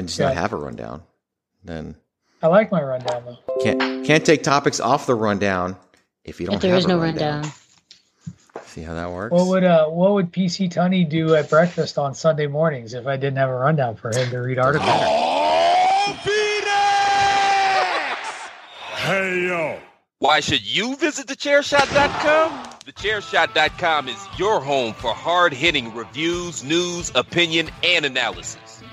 And just Yeah. not have a rundown, then I like my rundown though. can't can't take topics off the rundown if you don't. If there have is a no rundown. rundown. See how that works? What would uh what would PC Tunney do at breakfast on Sunday mornings if I didn't have a rundown for him to read articles? Hey yo. Why should you visit thechairshot.com? Thechairshot.com is your home for hard hitting reviews, news, opinion, and analysis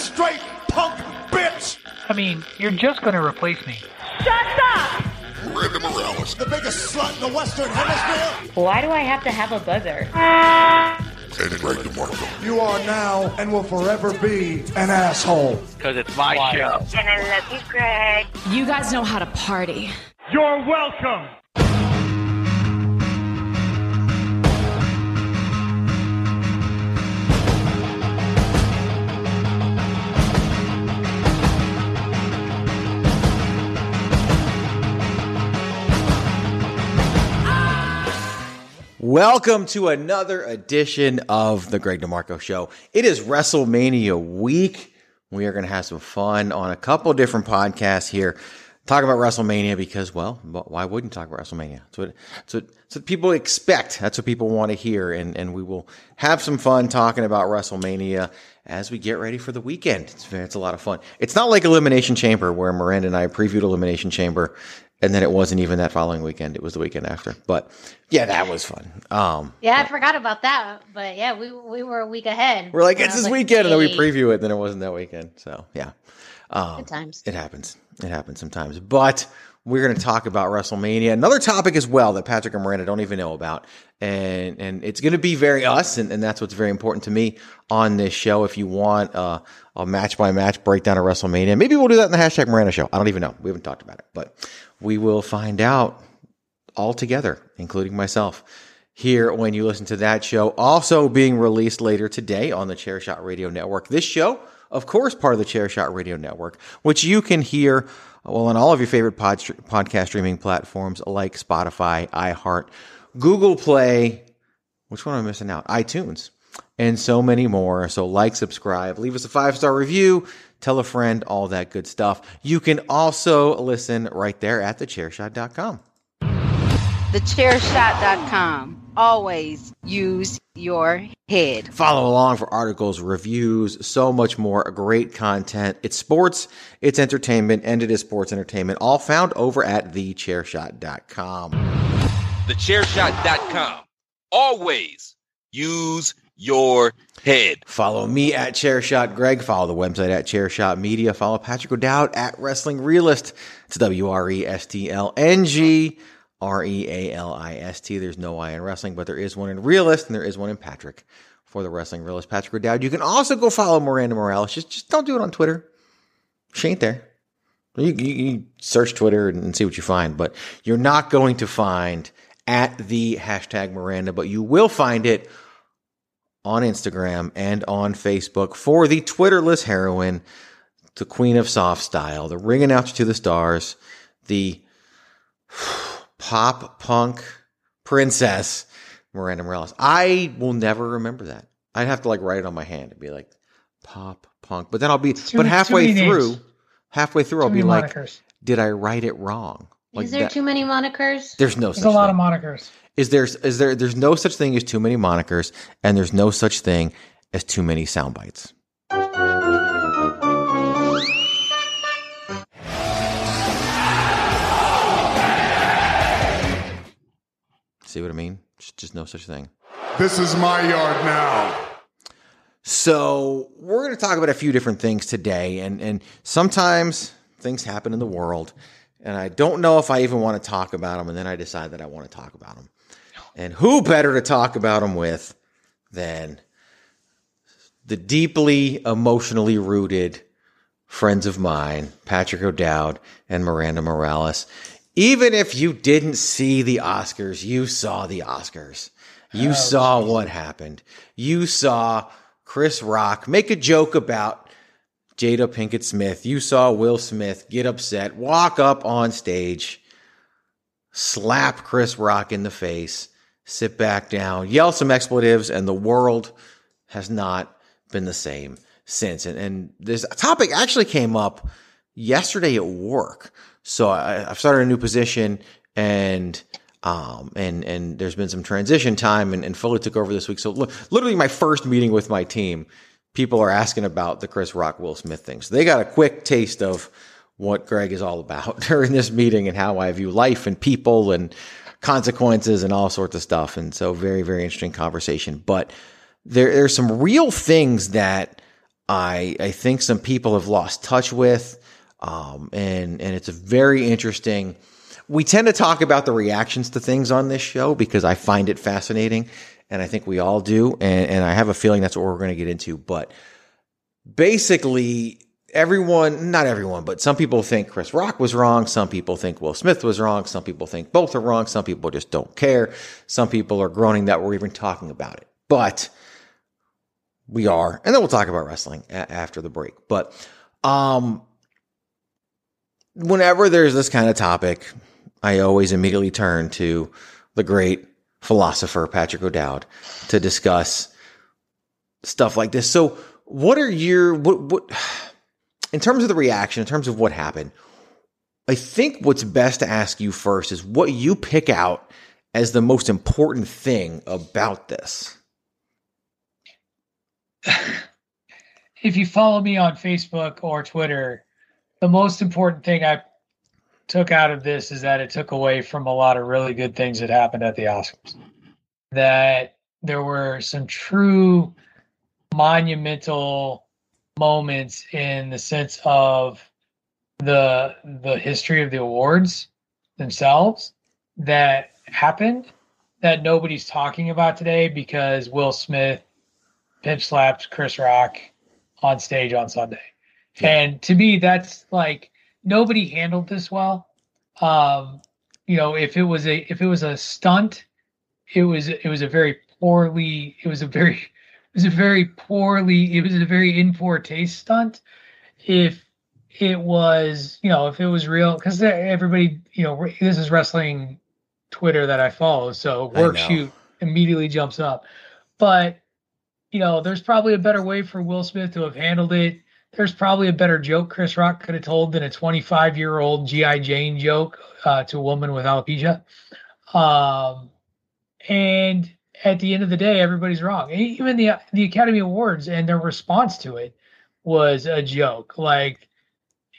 straight punk bitch! I mean, you're just gonna replace me. Miranda Morales. The biggest slut in the Western Hemisphere. Why do I have to have a buzzer? And Greg DeMarco. You are now and will forever be an asshole. Because it's my show. And I love you, Greg. You guys know how to party. You're welcome. Welcome to another edition of the Greg DeMarco Show. It is WrestleMania week. We are going to have some fun on a couple different podcasts here. Talk about WrestleMania because, well, why wouldn't you talk about WrestleMania? That's what, that's what, that's what people expect. That's what people want to hear. And, and we will have some fun talking about WrestleMania as we get ready for the weekend. It's, it's a lot of fun. It's not like Elimination Chamber where Miranda and I previewed Elimination Chamber and then it wasn't even that following weekend. It was the weekend after. But yeah, that was fun. Um, Yeah, I forgot about that. But yeah, we we were a week ahead. we're like, it's this like, weekend, and then we preview it, and then it wasn't that weekend. So yeah, um, Good times. It happens. It happens sometimes. But we're going to talk about WrestleMania, another topic as well that Patrick and Miranda don't even know about, and and it's going to be very us, and, and that's what's very important to me on this show. If you want uh, a match by match breakdown of WrestleMania, maybe we'll do that in the hashtag Miranda show. I don't even know. We haven't talked about it, but we will find out all together, including myself. Here, when you listen to that show, also being released later today on the Chairshot Radio Network. This show, of course, part of the Chairshot Radio Network, which you can hear well on all of your favorite pod, podcast streaming platforms like Spotify, iHeart, Google Play. Which one am I missing out? iTunes, and so many more. So, like, subscribe, leave us a five star review, tell a friend, all that good stuff. You can also listen right there at thechairshot.com. Thechairshot.com. Always use your head. Follow along for articles, reviews, so much more great content. It's sports, it's entertainment, and it is sports entertainment, all found over at thechairshot.com. Thechairshot.com. Always use your head. Follow me at Chairshot Greg. Follow the website at Chairshot Media. Follow Patrick O'Dowd at Wrestling Realist. It's W R E S T L N G R E A L I S T. There's no I in wrestling, but there is one in Realist and there is one in Patrick for the Wrestling Realist, Patrick O'Dowd. You can also go follow Miranda Morales. Just, just don't do it on Twitter. She ain't there. You, you, you search Twitter and see what you find, but you're not going to find at the hashtag Miranda, but you will find it on Instagram and on Facebook for the Twitterless heroine, the queen of soft style, the ring announcer to the stars, the pop punk princess, Miranda Morales. I will never remember that. I'd have to like write it on my hand and be like pop punk, but then I'll be, Too but halfway through, names. halfway through, I'll be like, monikers. did I write it wrong? Like Is there that- too many monikers? There's no There's such a lot thing. of monikers. Is there is there there's no such thing as too many monikers and there's no such thing as too many sound bites. See what I mean? Just, no such thing. This is my yard now. So we're going to talk about a few different things today, and and sometimes things happen in the world, and I don't know if I even want to talk about them, and then I decide that I want to talk about them. And who better to talk about them with than the deeply emotionally rooted friends of mine, Patrick O'Dowd and Miranda Morales. Even if you didn't see the Oscars, you saw the Oscars. You oh, saw what happened. You saw Chris Rock make a joke about Jada Pinkett Smith. You saw Will Smith get upset, walk up on stage, slap Chris Rock in the face, sit back down, yell some expletives, and the world has not been the same since. And, and this topic actually came up yesterday at work. So I, I've started a new position and um, and and there's been some transition time, and, and fully took over this week. So li- literally, my first meeting with my team, people are asking about the Chris Rock Will Smith thing. So they got a quick taste of what Greg is all about during this meeting and how I view life and people and consequences and all sorts of stuff. And so very very interesting conversation. But there there's some real things that I I think some people have lost touch with, um, and and it's a very interesting we tend to talk about the reactions to things on this show because I find it fascinating, and I think we all do. And, and I have a feeling that's what we're going to get into. But basically, everyone, not everyone, but some people think Chris Rock was wrong. Some people think Will Smith was wrong. Some people think both are wrong. Some people just don't care. Some people are groaning that we're even talking about it. But we are, and then we'll talk about wrestling a- after the break. But um, whenever there's this kind of topic, I always immediately turn to the great philosopher Patrick O'Dowd to discuss stuff like this. So, what are your what what in terms of the reaction, in terms of what happened? I think what's best to ask you first is what you pick out as the most important thing about this. if you follow me on Facebook or Twitter, the most important thing I took out of this is that it took away from a lot of really good things that happened at the Oscars. That there were some true monumental moments in the sense of the the history of the awards themselves that happened that nobody's talking about today because Will Smith pimp slapped Chris Rock on stage on Sunday. And to me, that's like nobody handled this well. Um, you know, if it was a if it was a stunt, it was it was a very poorly it was a very was a very poorly it was a very in poor taste stunt. If it was you know if it was real because everybody you know this is wrestling Twitter that I follow, so work shoot immediately jumps up. But you know, there's probably a better way for Will Smith to have handled it. There's probably a better joke Chris Rock could have told than a 25 year old GI Jane joke uh, to a woman with alopecia. Um, and at the end of the day, everybody's wrong. Even the the Academy Awards and their response to it was a joke. Like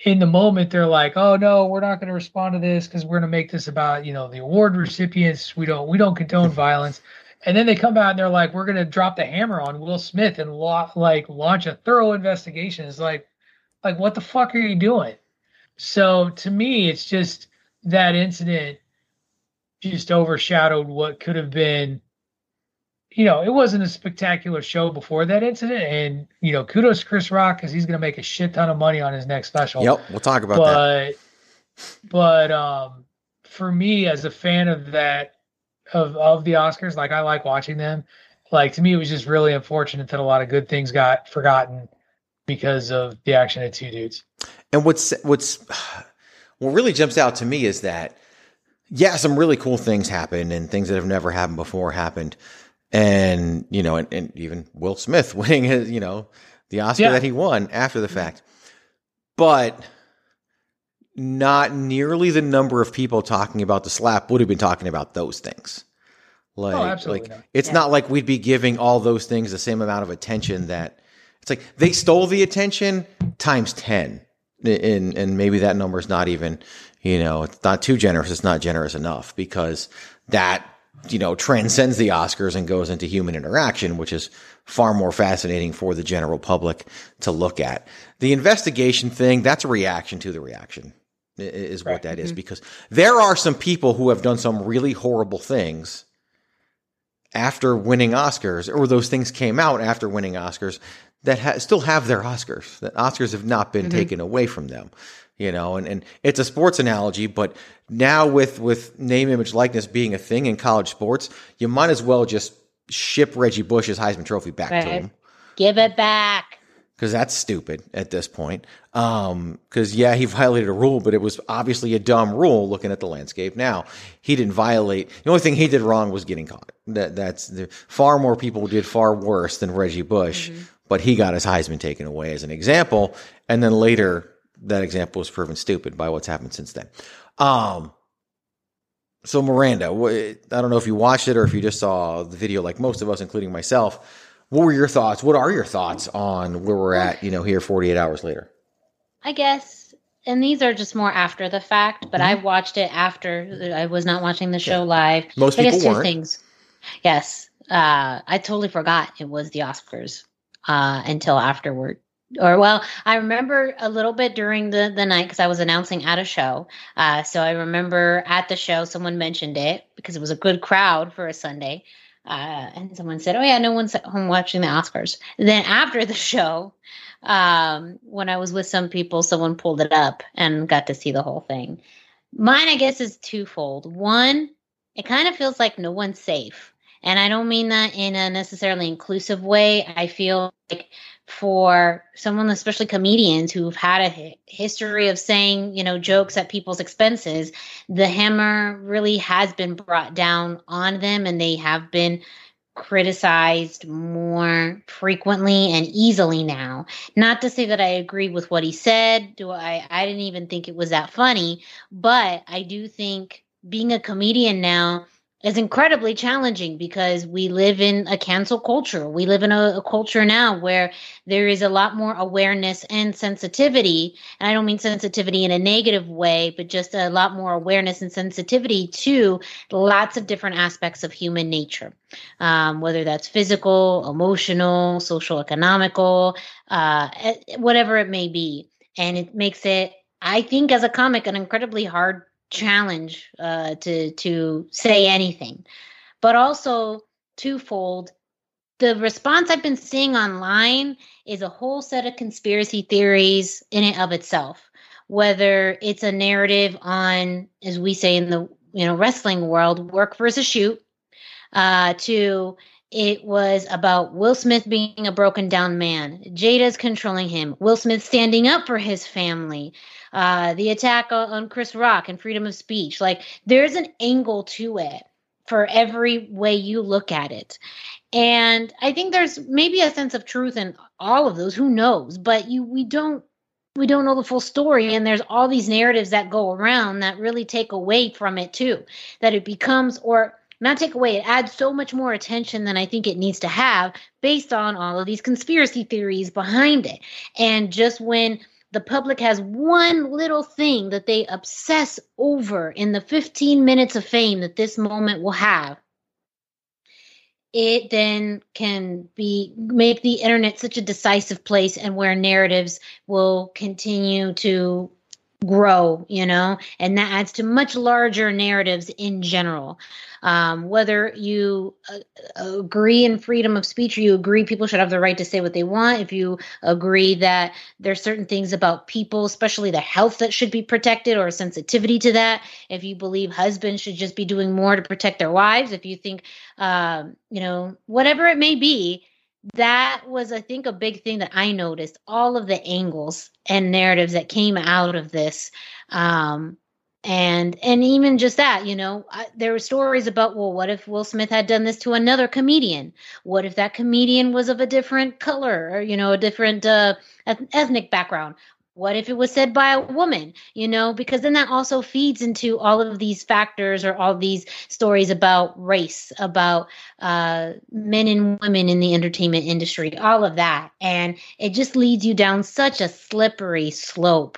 in the moment, they're like, "Oh no, we're not going to respond to this because we're going to make this about you know the award recipients. We don't we don't condone violence." And then they come out and they're like, "We're gonna drop the hammer on Will Smith and lo- like launch a thorough investigation." It's like, like what the fuck are you doing? So to me, it's just that incident just overshadowed what could have been. You know, it wasn't a spectacular show before that incident, and you know, kudos to Chris Rock because he's going to make a shit ton of money on his next special. Yep, we'll talk about but, that. But um, for me, as a fan of that of of the Oscars, like I like watching them. Like to me, it was just really unfortunate that a lot of good things got forgotten because of the action of two dudes. And what's what's what really jumps out to me is that yeah, some really cool things happened and things that have never happened before happened. And, you know, and, and even Will Smith winning his, you know, the Oscar Yeah. that he won after the fact. But not nearly the number of people talking about the slap would have been talking about those things. Oh, like, absolutely like not. it's Yeah. not like we'd be giving all those things the same amount of attention that it's like they stole the attention times 10 and and maybe that number is not even you know it's not too generous it's not generous enough because that you know transcends the oscars and goes into human interaction which is far more fascinating for the general public to look at. The investigation thing that's a reaction to the reaction is what that is. Mm-hmm. Because there are some people who have done some really horrible things after winning Oscars, or those things came out after winning Oscars that ha- still have their Oscars. That Oscars have not been mm-hmm. taken away from them, you know. And, and it's a sports analogy, but now with with name, image, likeness being a thing in college sports, you might as well just ship Reggie Bush's Heisman Trophy back to him Give it back. because that's stupid at this point. Um, because yeah, he violated a rule, but it was obviously a dumb rule. Looking at the landscape now, he didn't violate. The only thing he did wrong was getting caught. That that's the, far more people did far worse than Reggie Bush, but he got his Heisman taken away as an example, and then later that example was proven stupid by what's happened since then. Um. So Miranda, I don't know if you watched it or if you just saw the video, like most of us, including myself. What were your thoughts? What are your thoughts on where we're at? You know, here 48 hours later. I guess, and these are just more after the fact, but I watched it after. I was not watching the show live. Mm-hmm. Most I guess people two weren't. things. Yes, uh, I totally forgot it was the Oscars uh, until afterward. Or well, I remember a little bit during the the night because I was announcing at a show. Uh, so I remember at the show someone mentioned it because it was a good crowd for a Sunday. Uh, and someone said, "Oh yeah, no one's at home watching the Oscars." And then after the show, um, when I was with some people, someone pulled it up and got to see the whole thing. Mine, I guess, is twofold. One, it kind of feels like no one's safe. And I don't mean that in a necessarily inclusive way. I feel like for someone, especially comedians who've had a history of saying, you know, jokes at people's expenses, the hammer really has been brought down on them and they have been criticized more frequently and easily now. Not to say that I agree with what he said. Do I I didn't even think it was that funny, but I do think being a comedian now is incredibly challenging because we live in a cancel culture. We live in a, a culture now where there is a lot more awareness and sensitivity. And I don't mean sensitivity in a negative way, but just a lot more awareness and sensitivity to lots of different aspects of human nature, um, whether that's physical, emotional, social, economical, uh, eh, whatever it may be. And it makes it, I think, as a comic, an incredibly hard challenge uh, to to say anything, but also twofold. The response I've been seeing online is a whole set of conspiracy theories in and of itself. Whether it's a narrative on, as we say in the you know wrestling world, work versus shoot, uh, to it was about Will Smith being a broken down man, Jada's controlling him, Will Smith standing up for his family, uh, the attack on, Chris Rock and freedom of speech. Like there's an angle to it for every way you look at it. And I think there's maybe a sense of truth in all of those. Who knows? But you, we don't, we don't know the full story. And there's all these narratives that go around that really take away from it too. That it becomes, or not take away, it adds so much more attention than I think it needs to have based on all of these conspiracy theories behind it. And just when the public has one little thing that they obsess over in the 15 minutes of fame that this moment will have, it then can be make the internet such a decisive place and where narratives will continue to grow you know and that adds to much larger narratives in general. Um, whether you uh, agree in freedom of speech or you agree people should have the right to say what they want if you agree that there's certain things about people especially the health that should be protected or sensitivity to that if you believe husbands should just be doing more to protect their wives if you think um, you know whatever it may be that was i think a big thing that i noticed all of the angles and narratives that came out of this um, and and even just that you know I, there were stories about well what if will smith had done this to another comedian? What if that comedian was of a different color or you know a different uh, ethnic background what if it was said by a woman you know because then that also feeds into all of these factors or all these stories about race about uh, men and women in the entertainment industry all of that. And it just leads you down such a slippery slope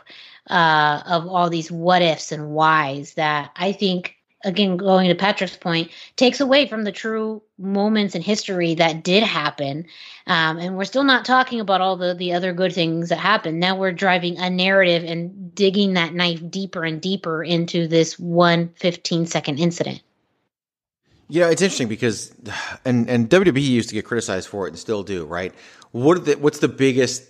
uh, of all these what ifs and whys that I think, again, going to Patrick's point, takes away from the true moments in history that did happen. Um, and we're still not talking about all the, the other good things that happened. Now we're driving a narrative and digging that knife deeper and deeper into this one 15 second incident. Yeah, it's interesting because, and and WWE used to get criticized for it and still do, right? What the, what's the biggest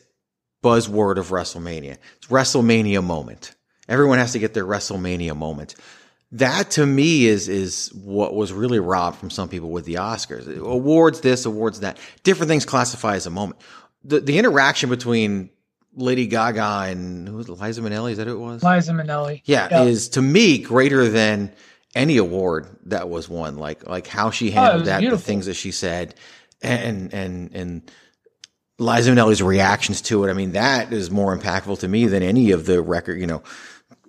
buzzword of WrestleMania. It's WrestleMania moment. Everyone has to get their WrestleMania moment. That to me is is what was really robbed from some people with the Oscars. Awards this, awards that. Different things classify as a moment. The the interaction between Lady Gaga and who was it, Liza Minnelli? Is that who it was? Liza Minnelli. Yeah, yep. is to me greater than any award that was won. Like like how she oh, handled oh, that, beautiful. the things that she said, and and and Liza Minnelli's reactions to it. I mean, that is more impactful to me than any of the record, you know,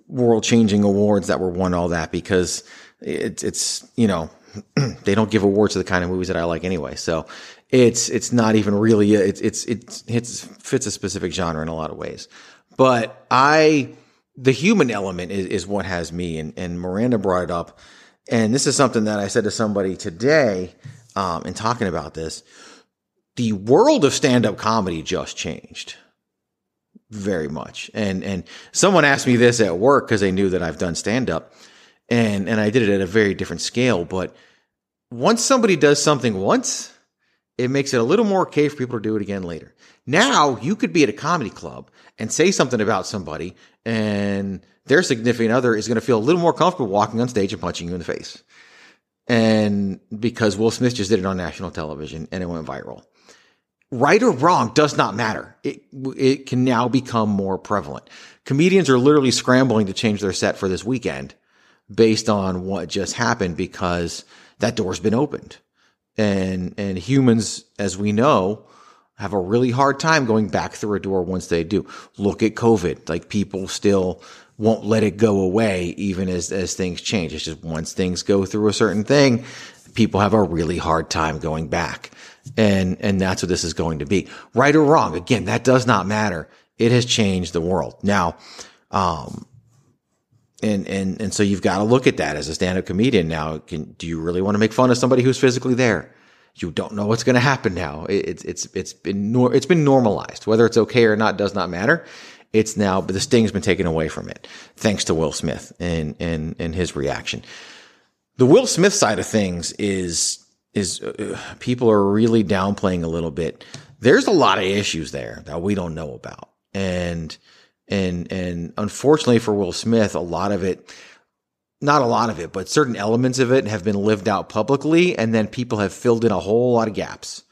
world changing awards that were won all that because it's, it's, you know, they don't give awards to the kind of movies that I like anyway. So it's, it's not even really, it's, it's, it hits, fits a specific genre in a lot of ways. But I, the human element is, is what has me and, and Miranda brought it up. And this is something that I said to somebody today, um, in talking about this the world of stand up comedy just changed very much. And, and someone asked me this at work because they knew that I've done stand up and, and I did it at a very different scale. But once somebody does something once, it makes it a little more okay for people to do it again later. Now you could be at a comedy club and say something about somebody and their significant other is going to feel a little more comfortable walking on stage and punching you in the face. And because Will Smith just did it on national television and it went viral right or wrong does not matter. It, it can now become more prevalent. Comedians are literally scrambling to change their set for this weekend based on what just happened because that door's been opened. And, and humans, as we know, have a really hard time going back through a door once they do. Look at COVID. Like people still won't let it go away even as, as things change. It's just once things go through a certain thing, people have a really hard time going back. And, and that's what this is going to be. Right or wrong. Again, that does not matter. It has changed the world. Now, um, and, and, and so you've got to look at that as a stand-up comedian. Now, can, do you really want to make fun of somebody who's physically there? You don't know what's going to happen now. It's, it's, it's been, nor, it's been normalized. Whether it's okay or not does not matter. It's now, but the sting's been taken away from it thanks to Will Smith and, and, and his reaction. The Will Smith side of things is is uh, people are really downplaying a little bit. There's a lot of issues there that we don't know about. And, and, and unfortunately for Will Smith, a lot of it, not a lot of it, but certain elements of it have been lived out publicly. And then people have filled in a whole lot of gaps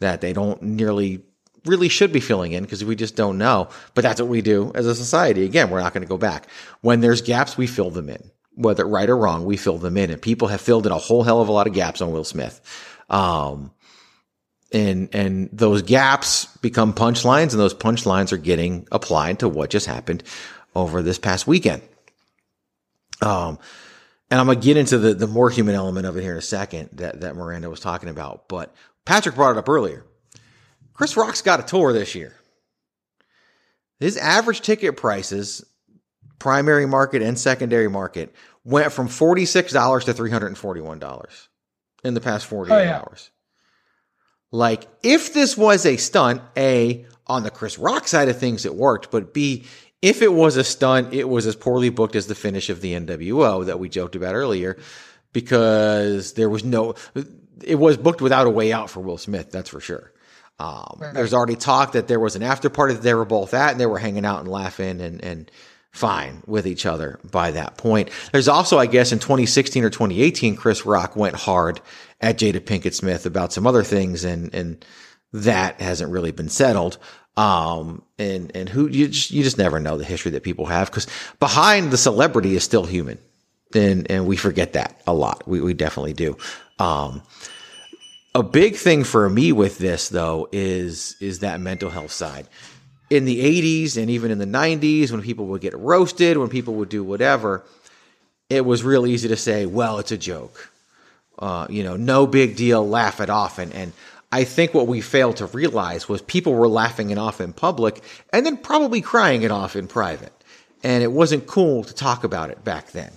that they don't nearly really should be filling in because we just don't know. But that's what we do as a society. Again, we're not going to go back. When there's gaps, we fill them in whether right or wrong, we fill them in, and people have filled in a whole hell of a lot of gaps on Will Smith. Um, and and those gaps become punchlines, and those punchlines are getting applied to what just happened over this past weekend. Um, and I'm gonna get into the the more human element of it here in a second that that Miranda was talking about, but Patrick brought it up earlier. Chris Rock's got a tour this year. His average ticket prices primary market and secondary market went from $46 to $341 in the past 48 oh, yeah. hours. Like, if this was a stunt, A, on the Chris Rock side of things, it worked, but B, if it was a stunt, it was as poorly booked as the finish of the NWO that we joked about earlier, because there was no, it was booked without a way out for Will Smith, that's for sure. Um, right. There's already talk that there was an after party that they were both at, and they were hanging out and laughing and and fine with each other by that point. There's also, I guess, in 2016 or 2018, Chris Rock went hard at Jada Pinkett Smith about some other things, and and that hasn't really been settled. Um, and and who you just you just never know the history that people have because behind the celebrity is still human, and and we forget that a lot. We we definitely do. Um, a big thing for me with this though is is that mental health side in the 80s and even in the 90s when people would get roasted when people would do whatever it was real easy to say well it's a joke. Uh, you know no big deal laugh it off. And and I think what we failed to realize was people were laughing it off in public and then probably crying it off in private. And it wasn't cool to talk about it back then.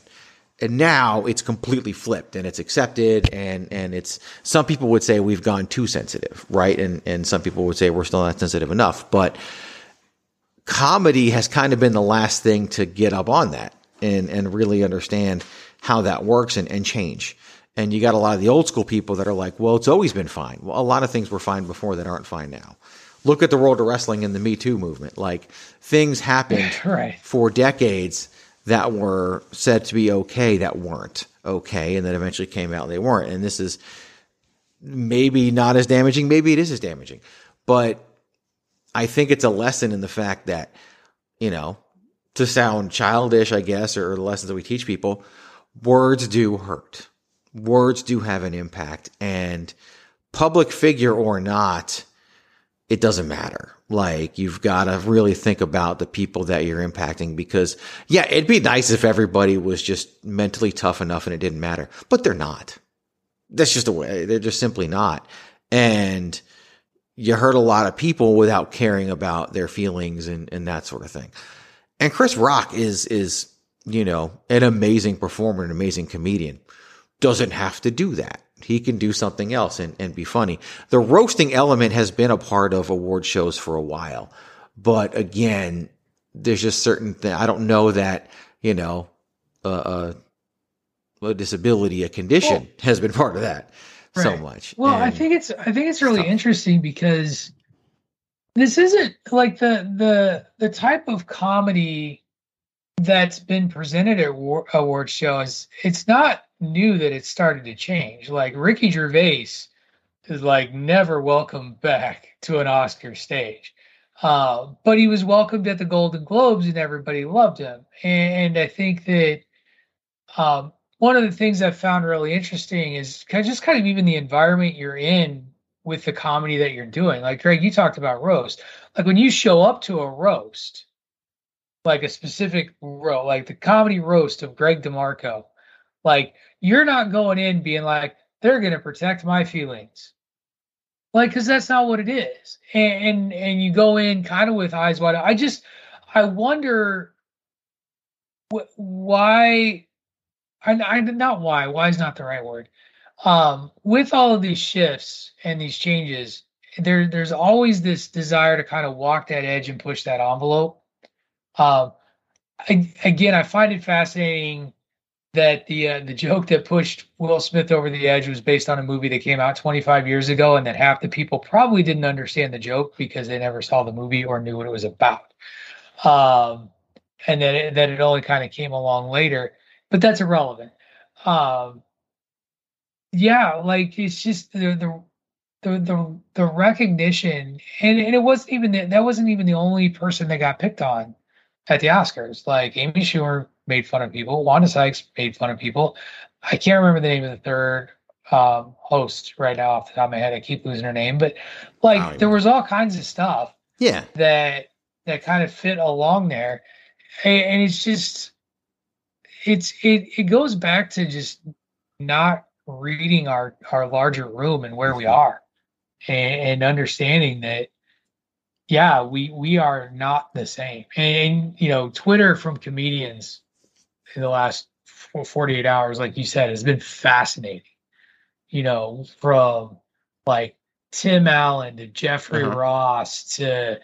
And now it's completely flipped and it's accepted and and it's some people would say we've gone too sensitive right? And and some people would say we're still not sensitive enough. But comedy has kind of been the last thing to get up on that and and really understand how that works and, and change and you got a lot of the old school people that are like well it's always been fine well a lot of things were fine before that aren't fine now look at the world of wrestling and the me too movement like things happened right. for decades that were said to be okay that weren't okay and then eventually came out and they weren't. And this is maybe not as damaging, maybe it is as damaging. But I think it's a lesson in the fact that, you know, to sound childish, I guess, or the lessons that we teach people, words do hurt. Words do have an impact. And public figure or not, it doesn't matter. Like you've got to really think about the people that you're impacting because yeah, it'd be nice if everybody was just mentally tough enough and it didn't matter, but they're not. That's just the way. They're just simply not. And you hurt a lot of people without caring about their feelings and, and that sort of thing. And Chris Rock is, is, you know, an amazing performer, an amazing comedian. Doesn't have to do that he can do something else and, and be funny. The roasting element has been a part of award shows for a while, but again, there's just certain things. I don't know that, you know, uh, a disability, a condition well, has been part of that right. so much. Well, and I think it's, I think it's really interesting because this isn't like the, the, the type of comedy that's been presented at award shows. It's not new that it started to change. Like Ricky Gervais is like never welcomed back to an Oscar stage. Uh, but he was welcomed at the Golden Globes and everybody loved him. And, and I think that um, one of the things I found really interesting is kind of just kind of even the environment you're in with the comedy that you're doing. Like Greg, you talked about roast. Like when you show up to a roast, like a specific roast, like the comedy roast of Greg DeMarco, like you're not going in being like, they're going to protect my feelings. Like, cause that's not what it is. And, and, and you go in kind of with eyes wide. I just, I wonder wh- why, I, I, not why, why is not the right word. Um, with all of these shifts and these changes, there, there's always this desire to kind of walk that edge and push that envelope. Um, I, again, I find it fascinating that the uh, the joke that pushed Will Smith over the edge was based on a movie that came out 25 years ago, and that half the people probably didn't understand the joke because they never saw the movie or knew what it was about, um, and it, that it only kind of came along later. But that's irrelevant. Um, yeah, like it's just the the the the, the recognition, and, and it wasn't even the, that wasn't even the only person that got picked on at the Oscars. Like Amy Schumer made fun of people. Wanda Sykes made fun of people. I can't remember the name of the third um, host right now off the top of my head. I keep losing her name, but like there was all kinds of stuff. Yeah. That that kind of fit along there, and, and it's just it's it it goes back to just not reading our our larger room and where we mm-hmm. are, and, and understanding that yeah we we are not the same and, and, you know twitter from comedians in the last 48 hours, like you said, has been fascinating. You know, from like Tim Allen to Jeffrey Uh-huh. Ross to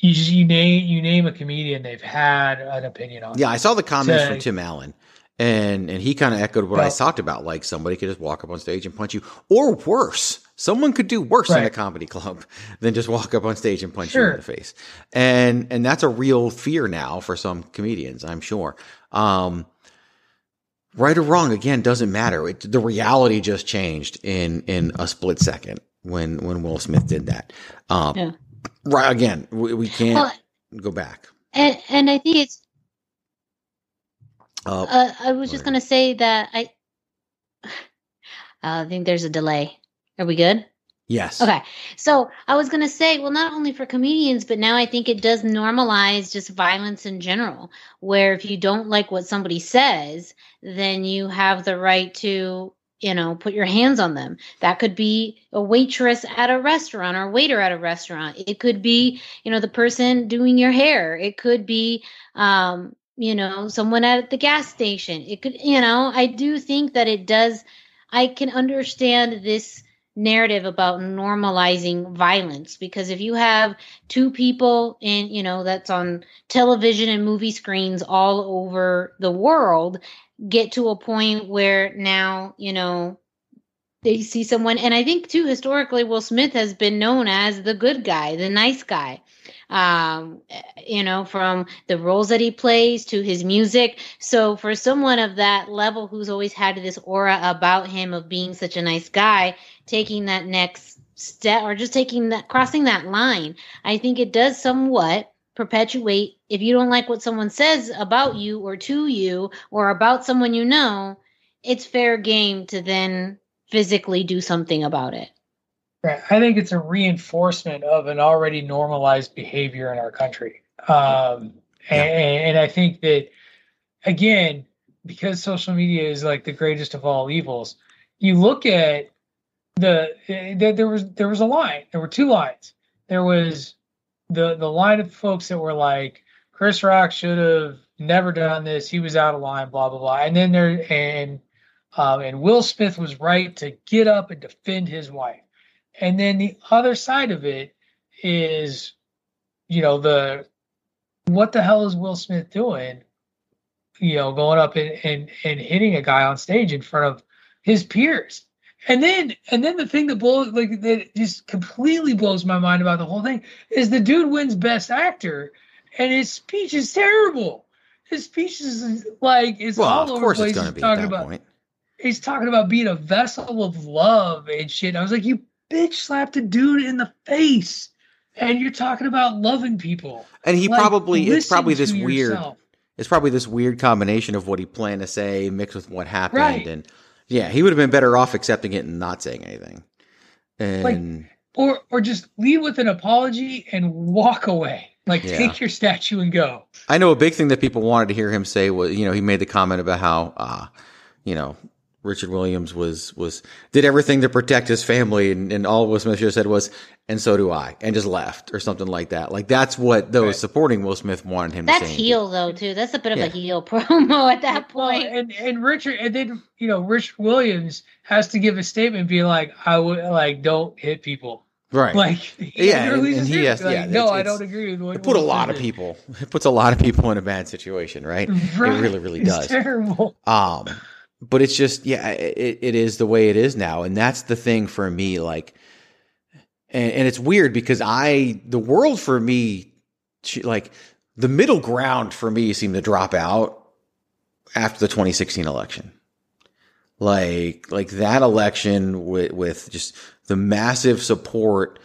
you, just- you name you name a comedian, they've had an opinion on. Yeah, I saw the comments To- from Tim Allen, and and he kind of echoed what I talked about. Like somebody could just walk up on stage and punch you, or worse, someone could do worse in a comedy club than just walk up on stage and punch you in the face. And and that's a real fear now for some comedians, I'm sure. Um, right or wrong, again, doesn't matter. It, the reality just changed in in a split second when when Will Smith did that. Um, Yeah. Right again, we, we can't Well, go back. and and I think it's. Uh, Uh, I was just gonna say that I. I think there's a delay. Are we good? yes. Okay. So I was going to say, well, not only for comedians, but now I think it does normalize just violence in general, where if you don't like what somebody says, then you have the right to, you know, put your hands on them. That could be a waitress at a restaurant or a waiter at a restaurant. It could be, you know, the person doing your hair. It could be, um, you know, someone at the gas station. It could, you know, I do think that it does. I can understand this narrative about normalizing violence because if you have two people in you know that's on television and movie screens all over the world get to a point where now you know they see someone and i think too historically will smith has been known as the good guy the nice guy um you know from the roles that he plays to his music. So for someone of that level who's always had this aura about him of being such a nice guy taking that next step or just taking that crossing that line i think it does somewhat perpetuate if you don't like what someone says about you or to you or about someone you know it's fair game to then physically do something about it Right. I think it's a reinforcement of an already normalized behavior in our country. Um, and, and I think that, again, because social media is like the greatest of all evils, you look at the, there, there was there was a line. There were two lines. There was the the line of folks that were like, Chris Rock should have never done this. He was out of line. Blah blah blah. And then there and um, and Will Smith was right to get up and defend his wife. And then the other side of it is, you know, the what the hell is Will Smith doing? You know, going up and, and, and hitting a guy on stage in front of his peers. And then and then the thing that blows like that just completely blows my mind about the whole thing is the dude wins best actor and his speech is terrible. His speech is like it's Well, all of over course the place. He's talking that about point. he's talking about being a vessel of love and shit. I was like, you bitch slapped a dude in the face, and you're talking about loving people. And he Like, probably it's probably this weird yourself. it's probably this weird combination of what he planned to say mixed with what happened Right. and yeah, he would have been better off accepting it and not saying anything. And or or just leave with an apology and walk away. Like Yeah. take your statue and go. I know a big thing that people wanted to hear him say was, you know, he made the comment about how, uh, you know, Richard Williams was was did everything to protect his family, and, and all Will Smith should have said was, "And so do I," and just left or something like that. Like that's what those supporting Will Smith wanted him that's to say. heel though too that's a bit of Yeah. a heel promo at that Well, point and and Richard and then you know Richard Williams has to give a statement be like, I would like don't hit people. Right. Like he yeah, and, and he has, Like, yeah, no, it's- I don't agree with what It put a lot of people. It puts a lot of people in a bad situation, right? Right. It really, really It's does. terrible. Um, but it's just, yeah, it, it is the way it is now. And that's the thing for me. Like, and, and it's weird because I, the world for me, like the middle ground for me seemed to drop out after the 2016 election. Like, like that election with, with just the massive support.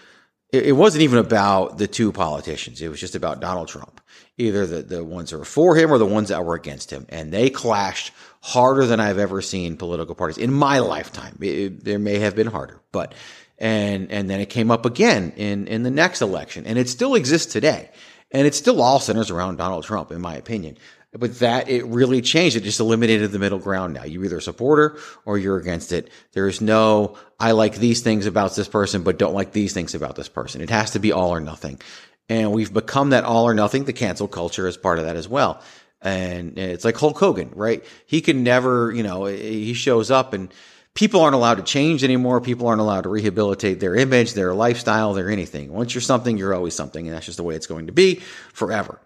It, it wasn't even about the two politicians. It was just about Donald Trump. Either the, the ones that were for him or the ones that were against him. And they clashed harder than I've ever seen political parties in my lifetime. It- it- there may have been harder, but, and, and then it came up again in, in the next election and it still exists today. And it still all centers around Donald Trump, in my opinion. But that it really changed. It just eliminated the middle ground now. You're either a supporter or you're against it. There is no, I like these things about this person, but don't like these things about this person. It has to be all or nothing. And we've become that all or nothing. The cancel culture is part of that as well. And it's like Hulk Hogan, right? He can never, you know, he shows up and people aren't allowed to change anymore. People aren't allowed to rehabilitate their image, their lifestyle, their anything. Once you're something, you're always something. And that's just the way it's going to be forever.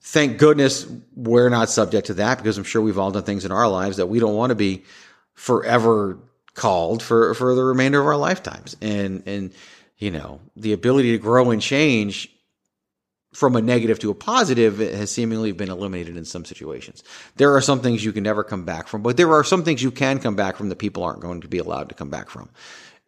Thank goodness we're not subject to that because I'm sure we've all done things in our lives that we don't want to be forever called for, for the remainder of our lifetimes. And, and, you know, the ability to grow and change from a negative to a positive it has seemingly been eliminated in some situations. There are some things you can never come back from, but there are some things you can come back from that people aren't going to be allowed to come back from.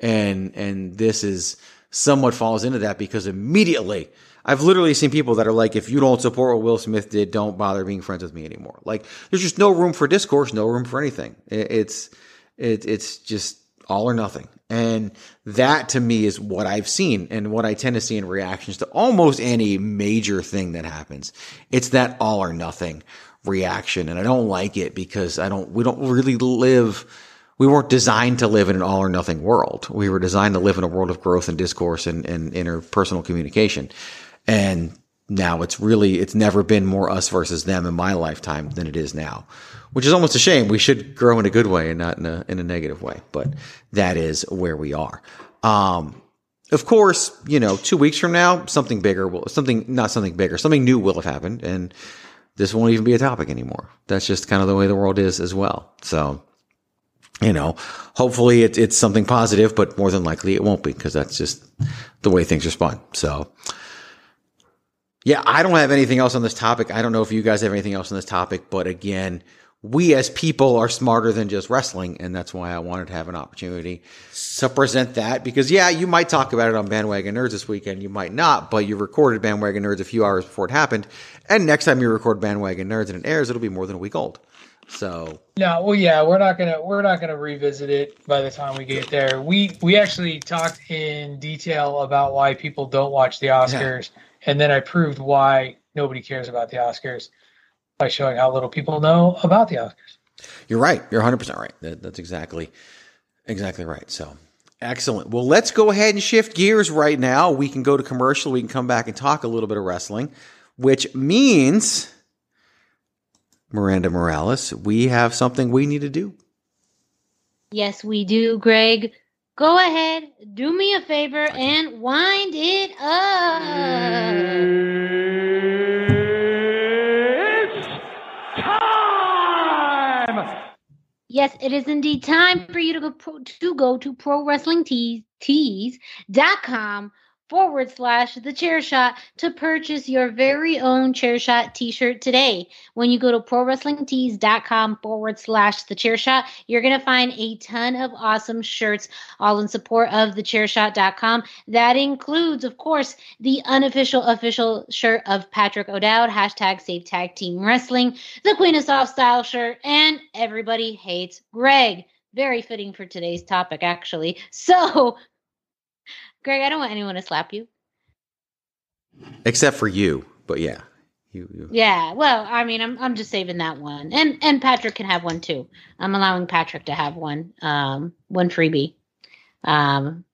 And, and this is somewhat falls into that because immediately I've literally seen people that are like, if you don't support what Will Smith did, don't bother being friends with me anymore. Like there's just no room for discourse, no room for anything. It's, it, it's just all or nothing. And that to me is what I've seen and what I tend to see in reactions to almost any major thing that happens. It's that all or nothing reaction. And I don't like it because I don't, we don't really live, we weren't designed to live in an all or nothing world. We were designed to live in a world of growth and discourse and, and interpersonal communication. And now it's really, it's never been more us versus them in my lifetime than it is now which is almost a shame. We should grow in a good way and not in a, in a negative way, but that is where we are. Um, of course, you know, two weeks from now, something bigger will, something, not something bigger, something new will have happened and this won't even be a topic anymore. That's just kind of the way the world is as well. So, you know, hopefully it, it's something positive, but more than likely it won't be because that's just the way things are spun. So, yeah, I don't have anything else on this topic. I don't know if you guys have anything else on this topic, but again, we as people are smarter than just wrestling. And that's why I wanted to have an opportunity to present that because yeah, you might talk about it on Bandwagon Nerds this weekend. You might not, but you recorded Bandwagon Nerds a few hours before it happened. And next time you record Bandwagon Nerds and it airs, it'll be more than a week old. So no, well, yeah, we're not gonna we're not gonna revisit it by the time we get there. We we actually talked in detail about why people don't watch the Oscars, yeah. And then I proved why nobody cares about the Oscars by showing how little people know about the Oscars. You're right. You're 100% right. That, that's exactly exactly right. So, excellent. Well, let's go ahead and shift gears right now. We can go to commercial. We can come back and talk a little bit of wrestling, which means Miranda Morales, we have something we need to do. Yes, we do, Greg. Go ahead, do me a favor, and wind it up. Time. Yes, it is indeed time for you to go pro, to go to pro wrestling tees.com forward slash the chair shot to purchase your very own chair shot t-shirt today. When you go to prowrestlingtees.com forward slash the chair shot, you're going to find a ton of awesome shirts all in support of the chair chairshot.com. That includes, of course, the unofficial official shirt of Patrick O'Dowd, hashtag save tag team wrestling, the Queen of Soft Style shirt, and everybody hates Greg. Very fitting for today's topic, actually. So Greg, I don't want anyone to slap you. Except for you, but yeah. You, you. Yeah, well, I mean, I'm I'm just saving that one, and and Patrick can have one too. I'm allowing Patrick to have one, um, one freebie. Um,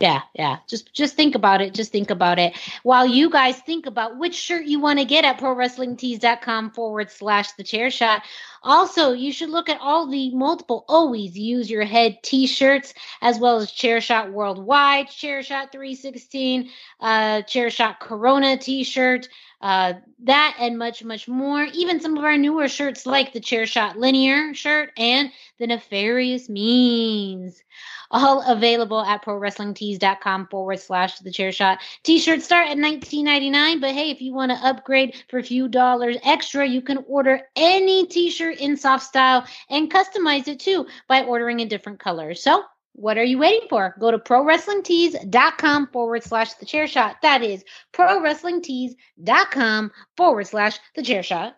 yeah, yeah. Just just think about it. Just think about it. While you guys think about which shirt you want to get at prowrestlingtees.com forward slash the chair shot. Also, you should look at all the multiple always use your head t-shirts as well as chair shot worldwide, chair shot 316, uh, chair shot Corona t-shirt, uh, that and much, much more. Even some of our newer shirts like the chair shot linear shirt and the nefarious means all available at prowrestlingtees.com forward slash the chair shot. T-shirts start at $19.99, but hey, if you want to upgrade for a few dollars extra, you can order any t-shirt in soft style and customize it too by ordering in different colors. So what are you waiting for? Go to prowrestlingtees.com forward slash the chair shot. That is prowrestlingtees.com forward slash the chair shot.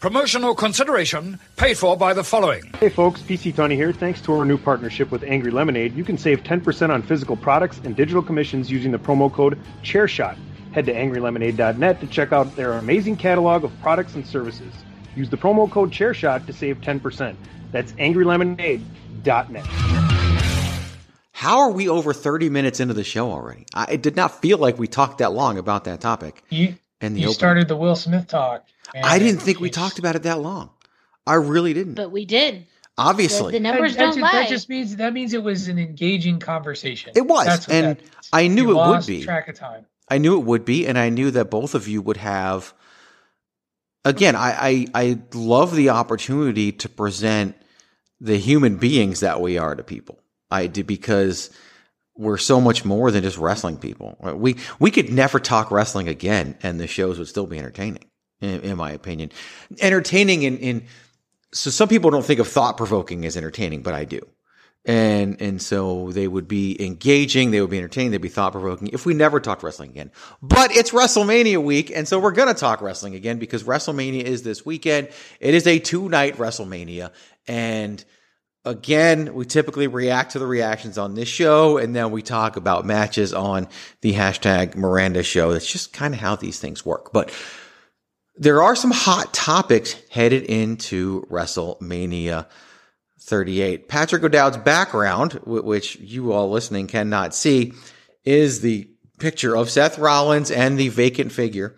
Promotional consideration paid for by the following. Hey folks, PC Tony here. Thanks to our new partnership with Angry Lemonade, you can save 10% on physical products and digital commissions using the promo code ChairShot. Head to angrylemonade.net to check out their amazing catalog of products and services. Use the promo code ChairShot to save 10%. That's angrylemonade.net. How are we over 30 minutes into the show already? I, it did not feel like we talked that long about that topic. You, and the you opening. started the Will Smith talk. I didn't think we talked about it that long. I really didn't. But we did. Obviously, the, the numbers that, don't that, lie. That just means that means it was an engaging conversation. It was, That's and. I knew You it would be. Track of time. I knew it would be, and I knew that both of you would have. Again, I, I, I love the opportunity to present the human beings that we are to people. I do because we're so much more than just wrestling people. We we could never talk wrestling again, and the shows would still be entertaining, in, in my opinion. Entertaining in, in so some people don't think of thought provoking as entertaining, but I do. And and so they would be engaging, they would be entertaining, they'd be thought provoking if we never talked wrestling again. But it's WrestleMania week, and so we're gonna talk wrestling again because WrestleMania is this weekend. It is a two night WrestleMania, and again, we typically react to the reactions on this show, and then we talk about matches on the hashtag Miranda show. That's just kind of how these things work. But there are some hot topics headed into WrestleMania 38. Patrick O'Dowd's background, which you all listening cannot see, is the picture of Seth Rollins and the vacant figure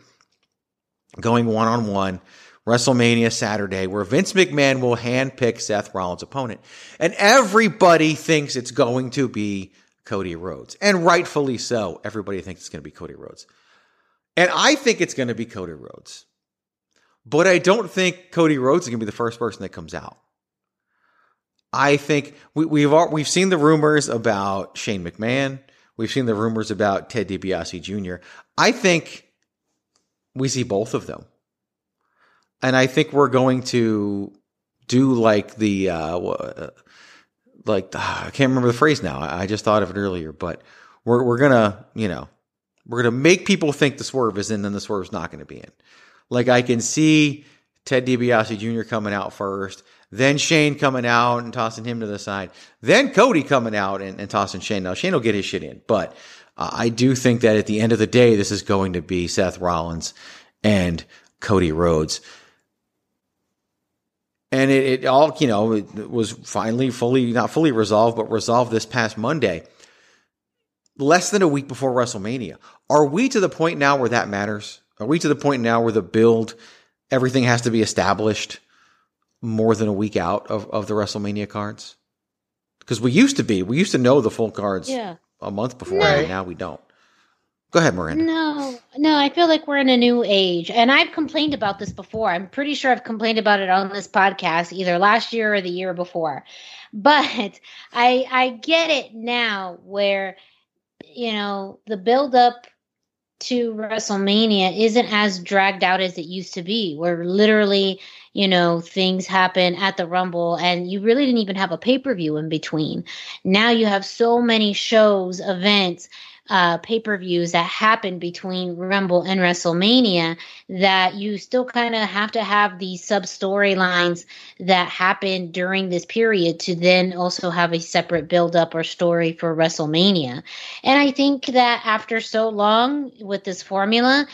going one on one. WrestleMania Saturday, where Vince McMahon will handpick Seth Rollins' opponent. And everybody thinks it's going to be Cody Rhodes. And rightfully so. Everybody thinks it's going to be Cody Rhodes. And I think it's going to be Cody Rhodes. But I don't think Cody Rhodes is going to be the first person that comes out. I think we, we've all, we've seen the rumors about Shane McMahon. We've seen the rumors about Ted DiBiase Jr. I think we see both of them, and I think we're going to do like the uh, like I can't remember the phrase now. I just thought of it earlier, but we're we're gonna you know we're gonna make people think the swerve is in, then the swerve's not going to be in. Like I can see Ted DiBiase Jr. coming out first, then Shane coming out and tossing him to the side, then Cody coming out and, and tossing Shane. Now Shane will get his shit in, but uh, I do think that at the end of the day, this is going to be Seth Rollins and Cody Rhodes. And it, it all, you know, it was finally fully, not fully resolved, but resolved this past Monday, less than a week before WrestleMania. Are we to the point now where that matters? Are we to the point now where the build, everything has to be established more than a week out of, of the WrestleMania cards? Because we used to be, we used to know the full cards Yeah. a month before, No. and now we don't. Go ahead, Miranda. No, no, I feel like we're in a new age. And I've complained about this before. I'm pretty sure I've complained about it on this podcast either last year or the year before. But I I get it now where you know, the build up to WrestleMania isn't as dragged out as it used to be, where literally, you know, things happen at the Rumble and you really didn't even have a pay per view in between. Now you have so many shows, events, uh, pay per views that happen between Rumble and WrestleMania that you still kind of have to have these sub storylines that happen during this period to then also have a separate build up or story for WrestleMania. And I think that after so long with this formula,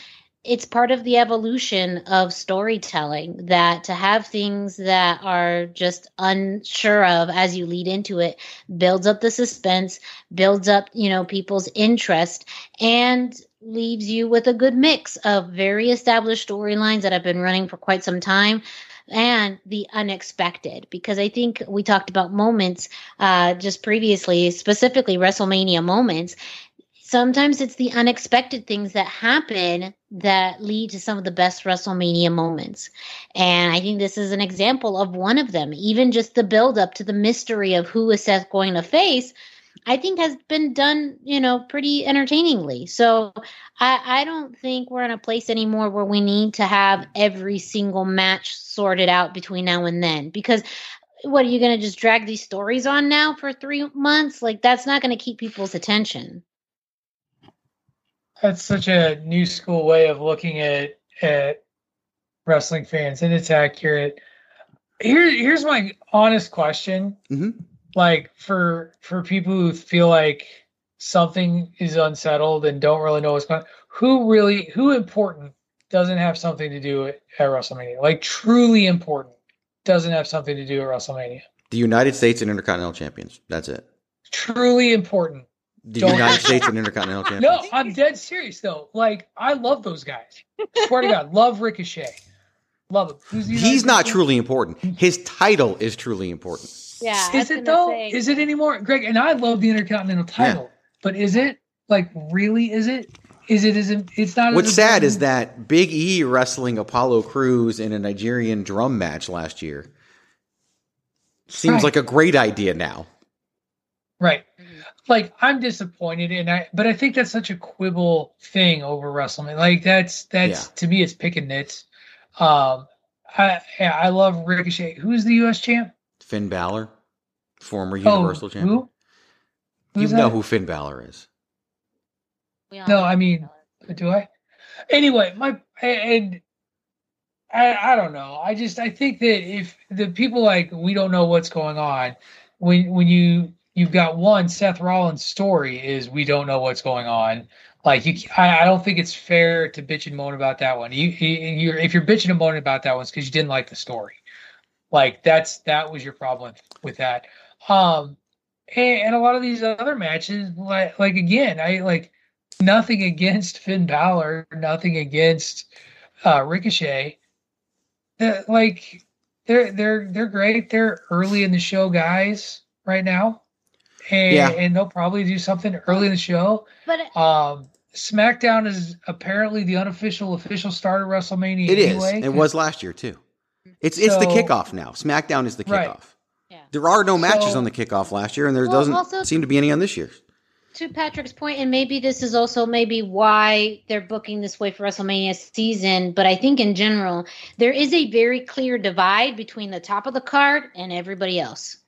it's part of the evolution of storytelling that to have things that are just unsure of as you lead into it builds up the suspense, builds up, you know, people's interest and leaves you with a good mix of very established storylines that have been running for quite some time and the unexpected. Because i think we talked about moments uh, just previously specifically wrestlemania moments sometimes it's the unexpected things that happen that lead to some of the best WrestleMania moments. And I think this is an example of one of them. Even just the build up to the mystery of who is Seth going to face, I think has been done, you know, pretty entertainingly. So I, I don't think we're in a place anymore where we need to have every single match sorted out between now and then because what are you going to just drag these stories on now for three months? Like that's not going to keep people's attention. That's such a new school way of looking at at wrestling fans, and it's accurate. Here, here's my honest question. Mm-hmm. Like for for people who feel like something is unsettled and don't really know what's going on, who really who important doesn't have something to do at, at WrestleMania? Like truly important doesn't have something to do at WrestleMania. The United States and Intercontinental Champions. That's it. Truly important the Don't. United States and Intercontinental Champions. No, I'm dead serious though. Like I love those guys. Swear to God, love Ricochet. Love him. Who's He's not States? truly important. His title is truly important. Yeah. Is it though? Say. Is it anymore, Greg? And I love the Intercontinental title, yeah. but is it like really? Is it? Is it? Is it? It's not. What's sad is that Big E wrestling Apollo Crews in a Nigerian drum match last year seems right. like a great idea now. Right like I'm disappointed and I but I think that's such a quibble thing over WrestleMania. Like that's that's yeah. to me it's picking nits. Um I I love Ricochet. Who's the US champ? Finn Balor, former oh, Universal champion. Who? Who's you know who Finn Balor is. No, I mean, do I? Anyway, my and I I don't know. I just I think that if the people like we don't know what's going on when when you you've got one Seth Rollins' story is we don't know what's going on. Like you, I, I don't think it's fair to bitch and moan about that one. You, you if you're bitching and moaning about that one, it's because you didn't like the story. Like that's that was your problem with that. Um, and, and a lot of these other matches, like like again, I like nothing against Finn Balor, nothing against uh, Ricochet. Uh, like they're they're they're great. They're early in the show guys right now and, yeah. and they'll probably do something early in the show. But um, SmackDown is apparently the unofficial official start of WrestleMania. It anyway, is. It was last year too. It's it's the kickoff now. SmackDown is the kickoff. Right. Yeah. There are no matches so, on the kickoff last year, and there well, doesn't also, seem to be any on this year. To Patrick's point, and maybe this is also maybe why they're booking this way for WrestleMania season, but I think in general, there is a very clear divide between the top of the card and everybody else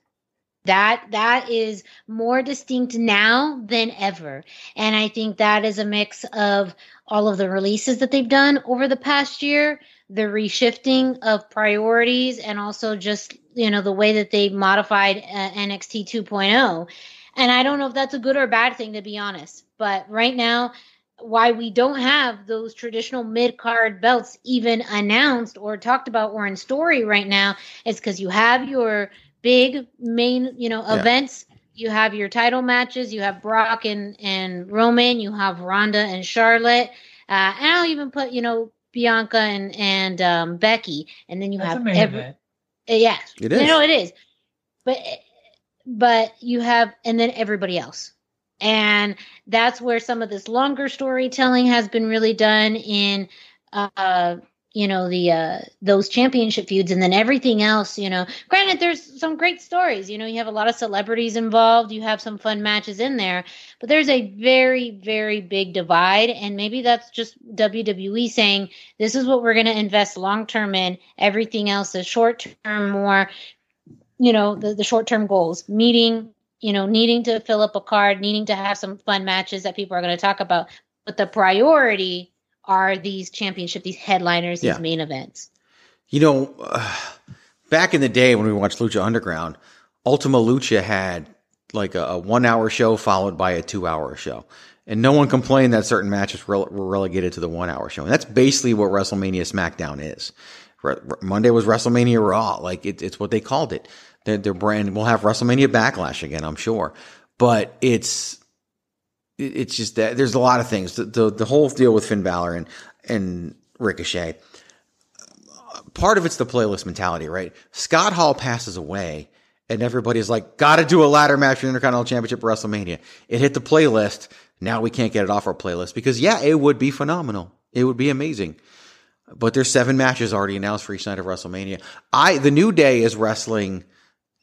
that that is more distinct now than ever. And i think that is a mix of all of the releases that they've done over the past year the reshifting of priorities and also just you know the way that they modified uh, nxt 2.0 and i don't know if that's a good or bad thing to be honest but right now why we don't have those traditional mid card belts even announced or talked about or in story right now is because you have your big main, you know, yeah. events. You have your title matches. You have Brock and and Roman. You have Ronda and Charlotte. Uh, and I'll even put, you know, Bianca and and um, Becky. And then you That's have every. Uh, yeah, it is. You know, it is. But but you have and then everybody else. And that's where some of this longer storytelling has been really done in uh, you know the uh those championship feuds and then everything else you know. Granted there's some great stories you know you have a lot of celebrities involved you have some fun matches in there but there's a very very big divide and maybe that's just WWE saying this is what we're going to invest long term in. Everything else is short term more you know the, the short term goals. Meeting you know needing to fill up a card needing to have some fun matches that people are going to talk about but the priority are these championship, these headliners, these yeah. main events. You know, uh, back in the day when we watched Lucha Underground, Ultima Lucha had like a, a one hour show followed by a two hour show. And no one complained that certain matches were, were relegated to the one hour show. And that's basically what WrestleMania SmackDown is. Re- Monday was WrestleMania Raw. Like it, it's what they called it. Their, their brand will have WrestleMania Backlash again, I'm sure. But it's, it- it's just that there's a lot of things. The, the, the whole deal with Finn Balor and, and Ricochet, part of it's the playlist mentality, right? Scott Hall passes away and everybody's like, gotta do a ladder match for the Intercontinental Championship WrestleMania. It hit the playlist. Now we can't get it off our playlist because yeah, it would be phenomenal. It would be amazing. But there's seven matches already announced for each night of WrestleMania. I, the New Day is wrestling,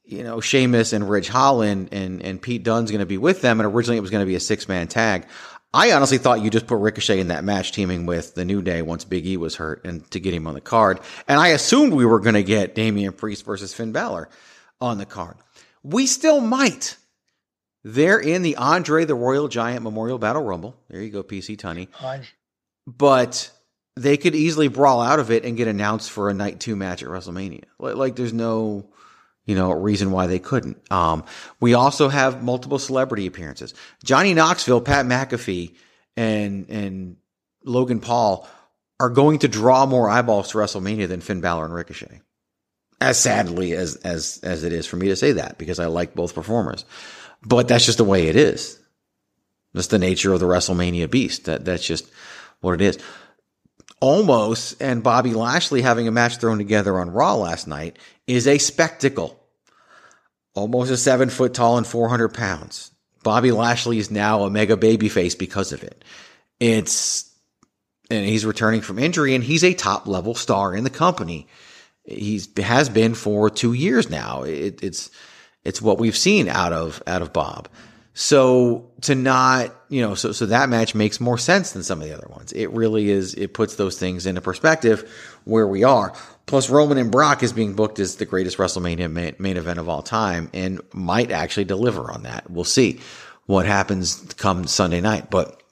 you know, Sheamus and Ridge Holland and, and Pete Dunne's going to be with them. And originally it was going to be a six man tag. I honestly thought you just put Ricochet in that match teaming with the New Day once Big E was hurt and to get him on the card. And I assumed we were going to get Damian Priest versus Finn Balor on the card. We still might. They're in the Andre the Royal Giant Memorial Battle Rumble. There you go, PC Tunney. But they could easily brawl out of it and get announced for a night two match at WrestleMania. Like, like there's no, you know, a reason why they couldn't. Um, we also have multiple celebrity appearances. Johnny Knoxville, Pat McAfee, and, and Logan Paul are going to draw more eyeballs to WrestleMania than Finn Balor and Ricochet. As sadly as, as, as it is for me to say that because I like both performers, but that's just the way it is. That's the nature of the WrestleMania beast. That, that's just what it is. Almost and Bobby Lashley having a match thrown together on Raw last night is a spectacle. Almost a seven foot tall and 400 pounds. Bobby Lashley is now a mega babyface because of it. It's, and he's returning from injury and he's a top level star in the company. He's has been for two years now. It, it's, it's what we've seen out of, out of Bob. So to not, you know, so, so that match makes more sense than some of the other ones. It really is, it puts those things into perspective where we are. Plus Roman and Brock is being booked as the greatest WrestleMania main, main event of all time and might actually deliver on that. We'll see what happens come Sunday night, but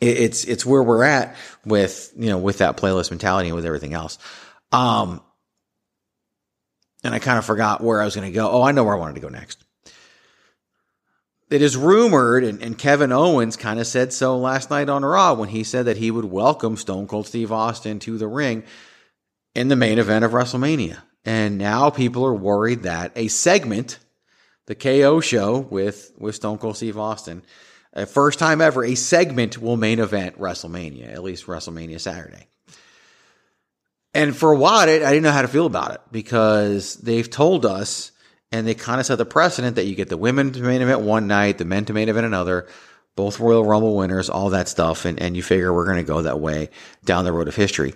it, it's, it's where we're at with, you know, with that playlist mentality and with everything else. Um, and I kind of forgot where I was going to go. Oh, I know where I wanted to go next it is rumored, and, and, Kevin Owens kind of said so last night on Raw when he said that he would welcome Stone Cold Steve Austin to the ring in the main event of WrestleMania. And now people are worried that a segment, the KO show with, with Stone Cold Steve Austin, a first time ever, a segment will main event WrestleMania, at least WrestleMania Saturday. And for a while, I didn't know how to feel about it because they've told us and they kind of set the precedent that you get the women to main event one night, the men to main event another, both Royal Rumble winners, all that stuff, and, and you figure we're going to go that way down the road of history.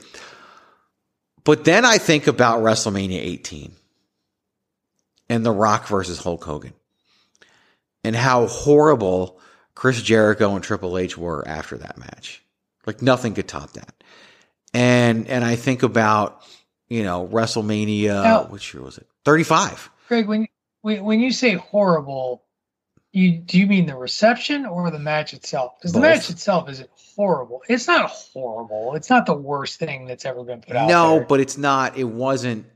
But then I think about WrestleMania 18 and The Rock versus Hulk Hogan and how horrible Chris Jericho and Triple H were after that match. Like nothing could top that. And and I think about, you know, WrestleMania, Now- which year was it? 35. Greg, when when when you say horrible, you do you mean the reception or the match itself? Because the match itself isn't horrible. It's not horrible. It's not the worst thing that's ever been put out. No, there. but it's not. It wasn't.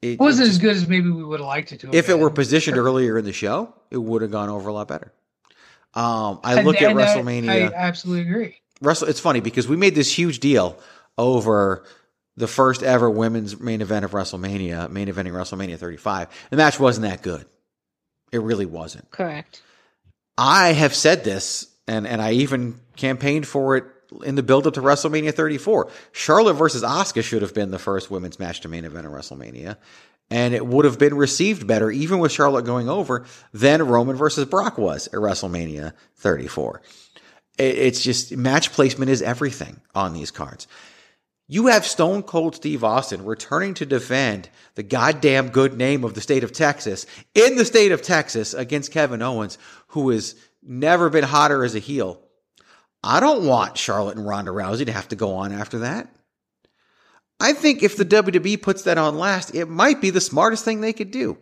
It, it wasn't it as good as maybe we would have liked it to. Have If it were positioned earlier in the show, it would have gone over a lot better. Um, I And- look at and I- WrestleMania. I, absolutely agree. Wrestle. It's funny because we made this huge deal over the first ever women's main event of WrestleMania, main eventing WrestleMania 35. The match wasn't that good. It really wasn't. Correct. I have said this, and, and I even campaigned for it in the build up to WrestleMania 34. Charlotte versus Asuka should have been the first women's match to main event of WrestleMania. And it would have been received better, even with Charlotte going over, than Roman versus Brock was at WrestleMania 34. It's just match placement is everything on these cards. You have Stone Cold Steve Austin returning to defend the goddamn good name of the state of Texas in the state of Texas against Kevin Owens, who has never been hotter as a heel. I don't want Charlotte and Ronda Rousey to have to go on after that. I think if the WWE puts that on last, it might be the smartest thing they could do.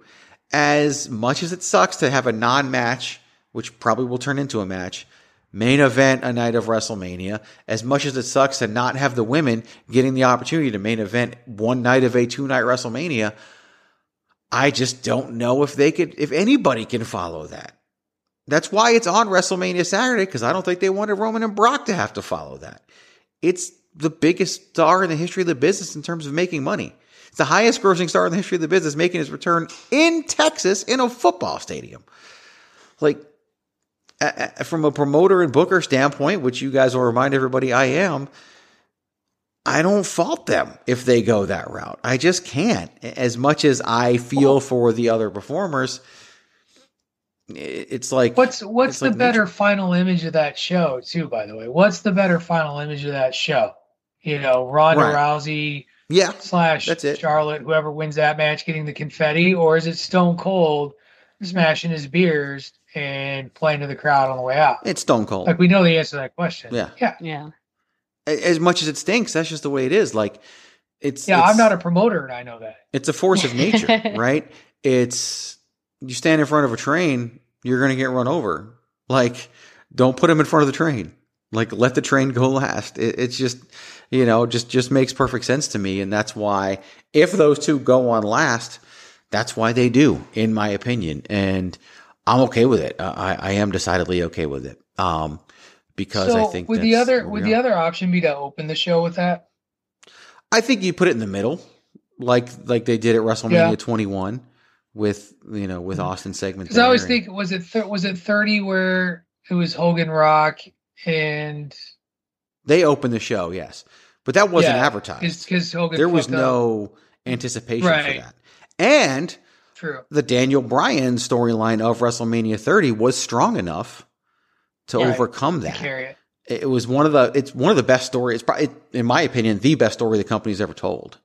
As much as it sucks to have a non match, which probably will turn into a match, main event a night of WrestleMania, as much as it sucks to not have the women getting the opportunity to main event one night of a two night WrestleMania, I just don't know if they could, if anybody can follow that. That's why it's on WrestleMania Saturday because I don't think they wanted Roman and Brock to have to follow that. It's the biggest star in the history of the business in terms of making money. It's the highest grossing star in the history of the business making his return in Texas in a football stadium. Like, from a promoter and booker standpoint, which you guys will remind everybody I am, I don't fault them if they go that route. I just can't. As much as I feel for the other performers, it's like what's what's the like better nature. final image of that show too? By the way, what's the better final image of that show? You know, Ronda Right. Rousey Yeah, slash that's it. Charlotte, whoever wins that match, getting the confetti, or is it Stone Cold mm-hmm. smashing his beers and playing to the crowd on the way out? It's Stone Cold. Like we know the answer to that question. Yeah. yeah, Yeah. As much as it stinks, that's just the way it is. Like it's yeah. it's- I'm not a promoter, and I know that. It's a force of nature, right? It's you stand in front of a train, you're going to get run over. Like, don't put him in front of the train. Like, let the train go last. It, it's just, you know, just just makes perfect sense to me, and that's why if those two go on last, that's why they do, in my opinion, and I'm okay with it. I, I am decidedly okay with it, um, because so I think would the other would the other option be to open the show with that? I think you put it in the middle, like like they did at WrestleMania Yeah. Mm-hmm. 21 with you know with Austin segment. Because I always think was it th- was it 30 where it was Hogan Rock and they opened the show, yes, but that wasn't Yeah, advertised. because Hogan There was up. no anticipation Right. for that, and True. the Daniel Bryan storyline of WrestleMania 30 was strong enough to Right. overcome that. it. It was one of the it's one of the best stories. It's probably, in my opinion, the best story the company's ever told.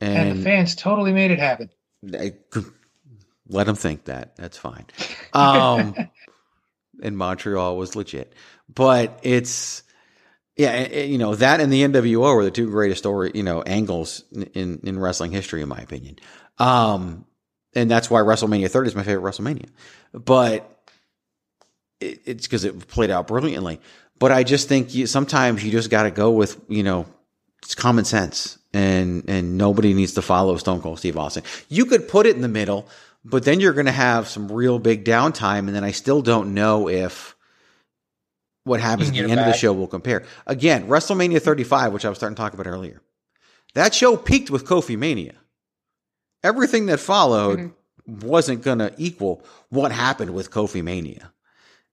And, And, the fans totally made it happen. Let them think that. That's fine. Um, and Montreal was legit, but it's yeah, it- you know that and the NWO are the two greatest story you know angles in in wrestling history, in my opinion. Um, and that's why WrestleMania 30 is my favorite WrestleMania. But it, it's because it played out brilliantly. But I just think you, sometimes you just got to go with you know it's common sense, and and nobody needs to follow Stone Cold Steve Austin. You could put it in the middle, but then you're going to have some real big downtime, and then I still don't know if what happens at the end get of the show will compare. Again, WrestleMania 35, which I was starting to talk about earlier, that show peaked with Kofi Mania. Everything that followed mm-hmm. wasn't going to equal what happened with Kofi Mania.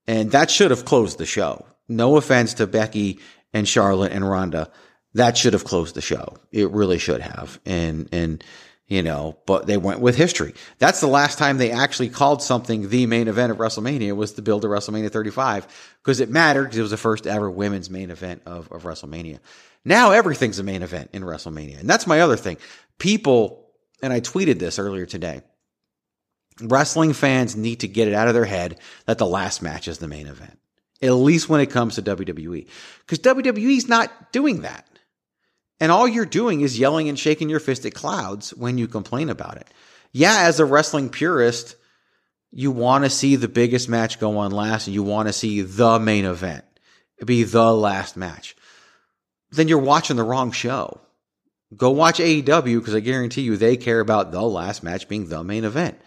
And that should have closed the show. No offense to Becky and Charlotte and Ronda. That should have closed the show. It really should have. And, and, you know, but they went with history. That's the last time they actually called something the main event of WrestleMania was to build to WrestleMania 35 because it mattered because it was the first ever women's main event of, of WrestleMania. Now everything's a main event in WrestleMania. And that's my other thing. People, and I tweeted this earlier today wrestling fans need to get it out of their head that the last match is the main event, at least when it comes to WWE. Because WWE's not doing that. And all you're doing is yelling and shaking your fist at clouds when you complain about it. Yeah, as a wrestling purist, you want to see the biggest match go on last and you want to see the main event be the last match. Then you're watching the wrong show. Go watch AEW because I guarantee you they care about the last match being the main event.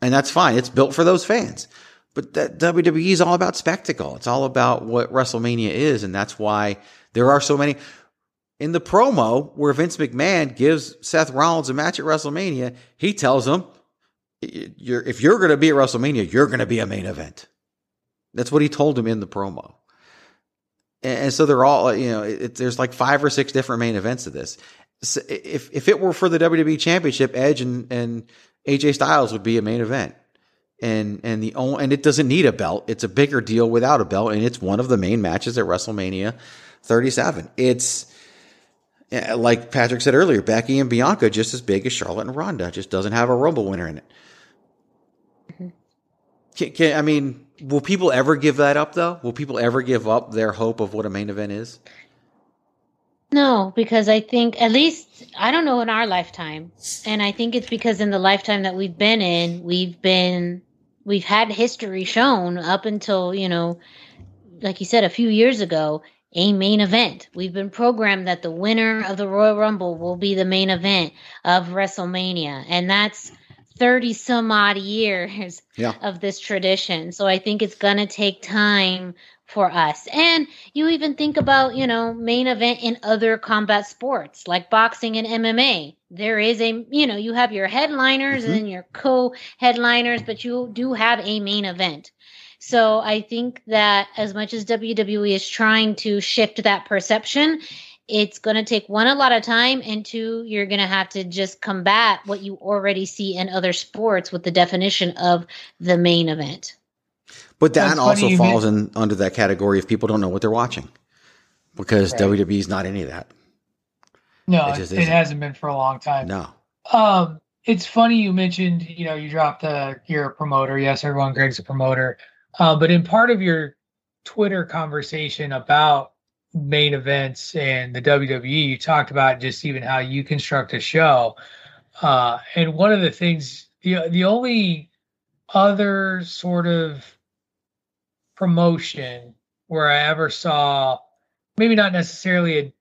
And that's fine. It's built for those fans. But that WWE is all about spectacle. It's all about what WrestleMania is. And that's why there are so many. In the promo where Vince McMahon gives Seth Rollins a match at WrestleMania, he tells him, you're, if you're going to be at WrestleMania, you're going to be a main event. That's what he told him in the promo. And, and so they're all, you know, it, there's like five or six different main events of this. If, if it were for the WWE Championship, Edge and, and AJ Styles would be a main event. And and the only, and it doesn't need a belt. It's a bigger deal without a belt, and it's one of the main matches at WrestleMania 37. It's eh, like Patrick said earlier, Becky and Bianca just as big as Charlotte and Ronda, just doesn't have a Rumble winner in it. Mm-hmm. Can, can, I mean, will people ever give that up though? Will people ever give up their hope of what a main event is? No, because I think at least I don't know in our lifetime, and I think it's because in the lifetime that we've been in, we've been we've had history shown up until you know, like you said a few years ago, a main event. We've been programmed that the winner of the Royal Rumble will be the main event of WrestleMania, and that's 30 some odd years Yeah. of this tradition. So I think it's going to take time for us. And you even think about, you know, main event in other combat sports like boxing and MMA. There is a, you know, you have your headliners mm-hmm. and then your co headliners, but you do have a main event. So I think that as much as WWE is trying to shift that perception, it's going to take one a lot of time and two you're going to have to just combat what you already see in other sports with the definition of the main event But that That's also you falls in under that category if people don't know what they're watching, because Right. WWE's not any of that. No, It it, just it isn't. hasn't been for a long time. No. Um, it's funny you mentioned, you know, you dropped the you're a promoter. Yes, everyone, Greg's a promoter. Uh, but in part of your Twitter conversation about main events and the WWE, you talked about just even how you construct a show. Uh, and one of the things, the the only other sort of promotion where I ever saw, maybe not necessarily a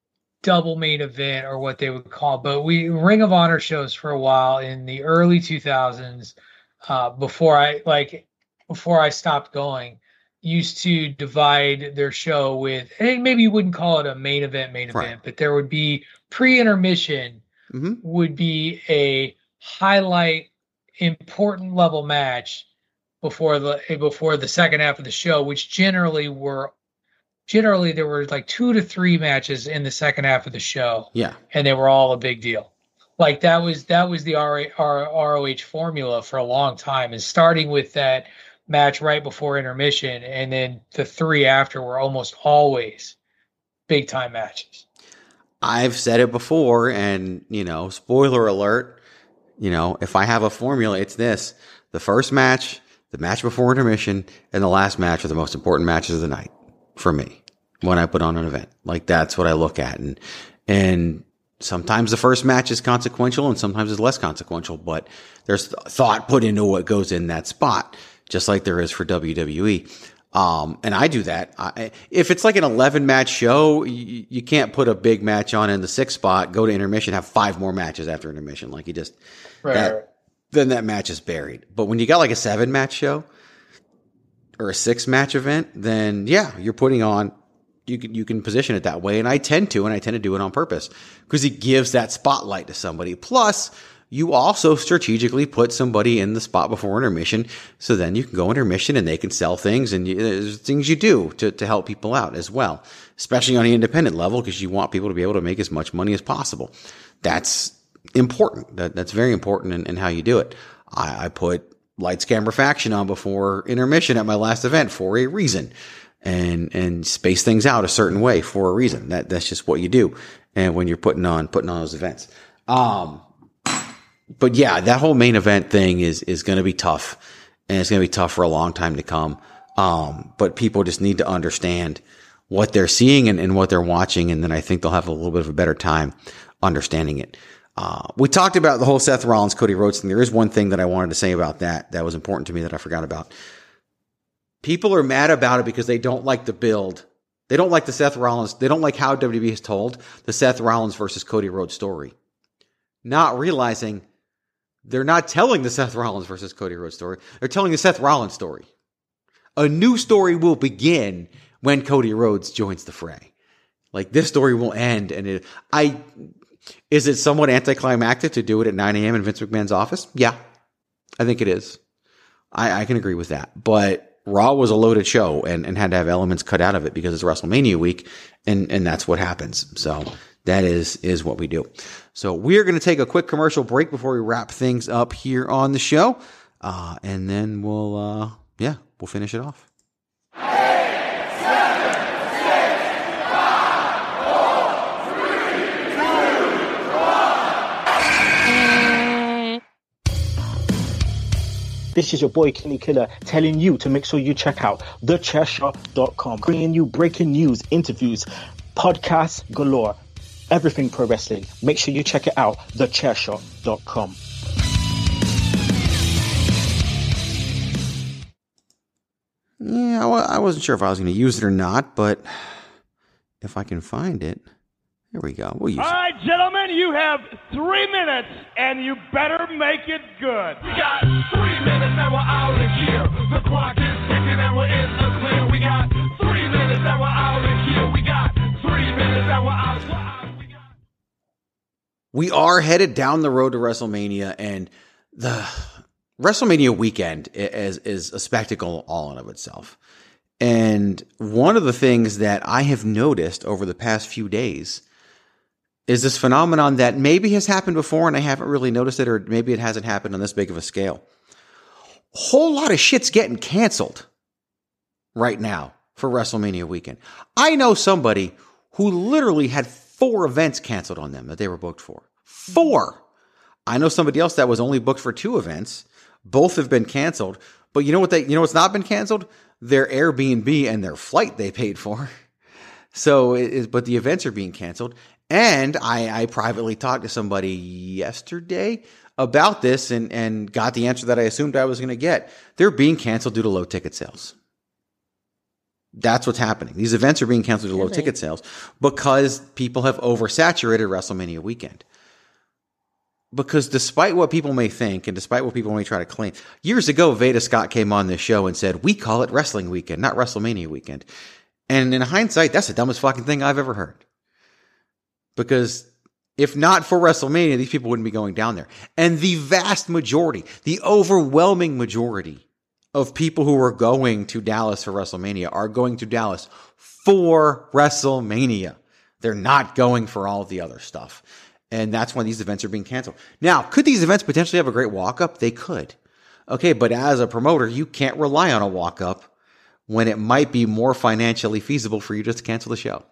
double main event or what they would call, but we Ring of Honor shows for a while in the early 2000s uh, before I like before I stopped going used to divide their show with and maybe you wouldn't call it a main event main Right. event but there would be pre-intermission Mhm. would be a highlight important level match before the before the second half of the show which generally were generally there were like two to three matches in the second half of the show Yeah. and they were all a big deal. Like that was that was the R, R, ROH formula for a long time, and starting with that match right before intermission, and then the three after were almost always big time matches. I've said it before, and you know, spoiler alert. You know, if I have a formula, it's this: the first match, the match before intermission, and the last match are the most important matches of the night for me when I put on an event. Like that's what I look at, and and sometimes the first match is consequential, and sometimes it's less consequential. But there's th- thought put into what goes in that spot, just like there is for WWE. Um, and I do that. I, if it's like an 11 match show, you, you can't put a big match on in the sixth spot, go to intermission, have five more matches after intermission. Like you just, Right, that, right. then that match is buried. But when you got like a seven match show or a six match event, then yeah, you're putting on, you can, you can position it that way. And I tend to, and I tend to do it on purpose because it gives that spotlight to somebody. Plus, you also strategically put somebody in the spot before intermission. So then you can go intermission and they can sell things and you, there's things you do to, to help people out as well, especially on the independent level because you want people to be able to make as much money as possible. That's important. That, that's very important in, in how you do it. I, I put lights, camera, faction on before intermission at my last event for a reason and, and space things out a certain way for a reason. That, that's just what you do. And when you're putting on, putting on those events. Um, but yeah, that whole main event thing is is going to be tough, and it's going to be tough for a long time to come. Um, but people just need to understand what they're seeing and, and what they're watching, and then I think they'll have a little bit of a better time understanding it. Uh, we talked about the whole Seth Rollins Cody Rhodes thing. There is one thing that I wanted to say about that that was important to me that I forgot about. People are mad about it because they don't like the build. They don't like the Seth Rollins. They don't like how WWE has told the Seth Rollins versus Cody Rhodes story. Not realizing they're not telling the Seth Rollins versus Cody Rhodes story. They're telling the Seth Rollins story. A new story will begin when Cody Rhodes joins the fray. Like this story will end, and it, I is it somewhat anticlimactic to do it at 9 a.m. in Vince McMahon's office? Yeah, I think it is. I, I can agree with that. But Raw was a loaded show and, and had to have elements cut out of it because it's WrestleMania week, and and that's what happens. So that is is what we do. So we're going to take a quick commercial break before we wrap things up here on the show, uh, and then we'll uh, yeah we'll finish it off. This is your boy Kenny Killer telling you to make sure you check out thechairshot.com, bringing you breaking news, interviews, podcasts galore, everything pro wrestling. Make sure you check it out, thechairshot.com. Yeah, I wa- I wasn't sure if I was going to use it or not, but if I can find it, there we go. We'll use All it. right, gentlemen, you have three minutes, and you better make it good. We got three minutes and we're out of here. The clock is ticking and we're in the clear. We got three minutes and we're out of here. We got three minutes and we're out. We're out. We are headed down the road to WrestleMania, and the WrestleMania weekend is is a spectacle all in of itself. And one of the things that I have noticed over the past few days is this phenomenon that maybe has happened before and I haven't really noticed it, or maybe it hasn't happened on this big of a scale. Whole lot of shit's getting canceled right now for WrestleMania weekend. I know somebody who literally had four events canceled on them that they were booked for. Four. I know somebody else that was only booked for two events. Both have been canceled. But you know what they you know what's not been canceled? Their Airbnb and their flight they paid for. So it is but the events are being canceled. And I, I privately talked to somebody yesterday about this and, and got the answer that I assumed I was going to get. They're being canceled due to low ticket sales. That's what's happening. These events are being canceled due to low ticket sales because people have oversaturated WrestleMania weekend. Because despite what people may think and despite what people may try to claim, years ago, Veda Scott came on this show and said, We call it wrestling weekend, not WrestleMania weekend. And in hindsight, that's the dumbest fucking thing I've ever heard. Because if not for WrestleMania, these people wouldn't be going down there. And the vast majority, the overwhelming majority of people who are going to Dallas for WrestleMania are going to Dallas for WrestleMania. They're not going for all the other stuff. And that's when these events are being canceled. Now, could these events potentially have a great walk up? They could. Okay, but as a promoter, you can't rely on a walk up when it might be more financially feasible for you just to cancel the show.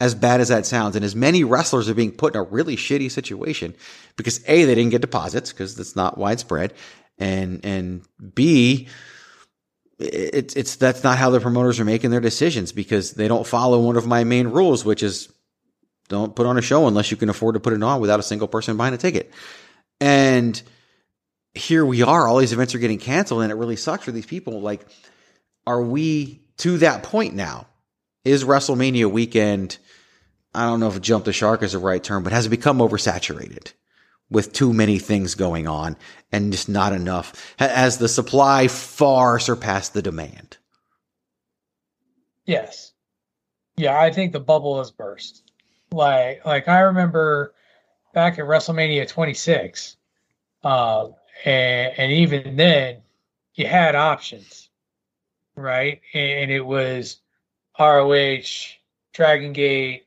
As bad as that sounds, and as many wrestlers are being put in a really shitty situation because A, they didn't get deposits because that's not widespread, and and B, it's it's that's not how the promoters are making their decisions because they don't follow one of my main rules, which is don't put on a show unless you can afford to put it on without a single person buying a ticket. And here we are, all these events are getting canceled, and it really sucks for these people. Like, are we to that point now? Is WrestleMania weekend? I don't know if jump the shark is the right term, but has it become oversaturated with too many things going on and just not enough? Ha- Has the supply far surpassed the demand? Yes. Yeah, I think the bubble has burst. Like like I remember back at WrestleMania 26, uh, and, and even then you had options, right? And it was ROH, Dragon Gate,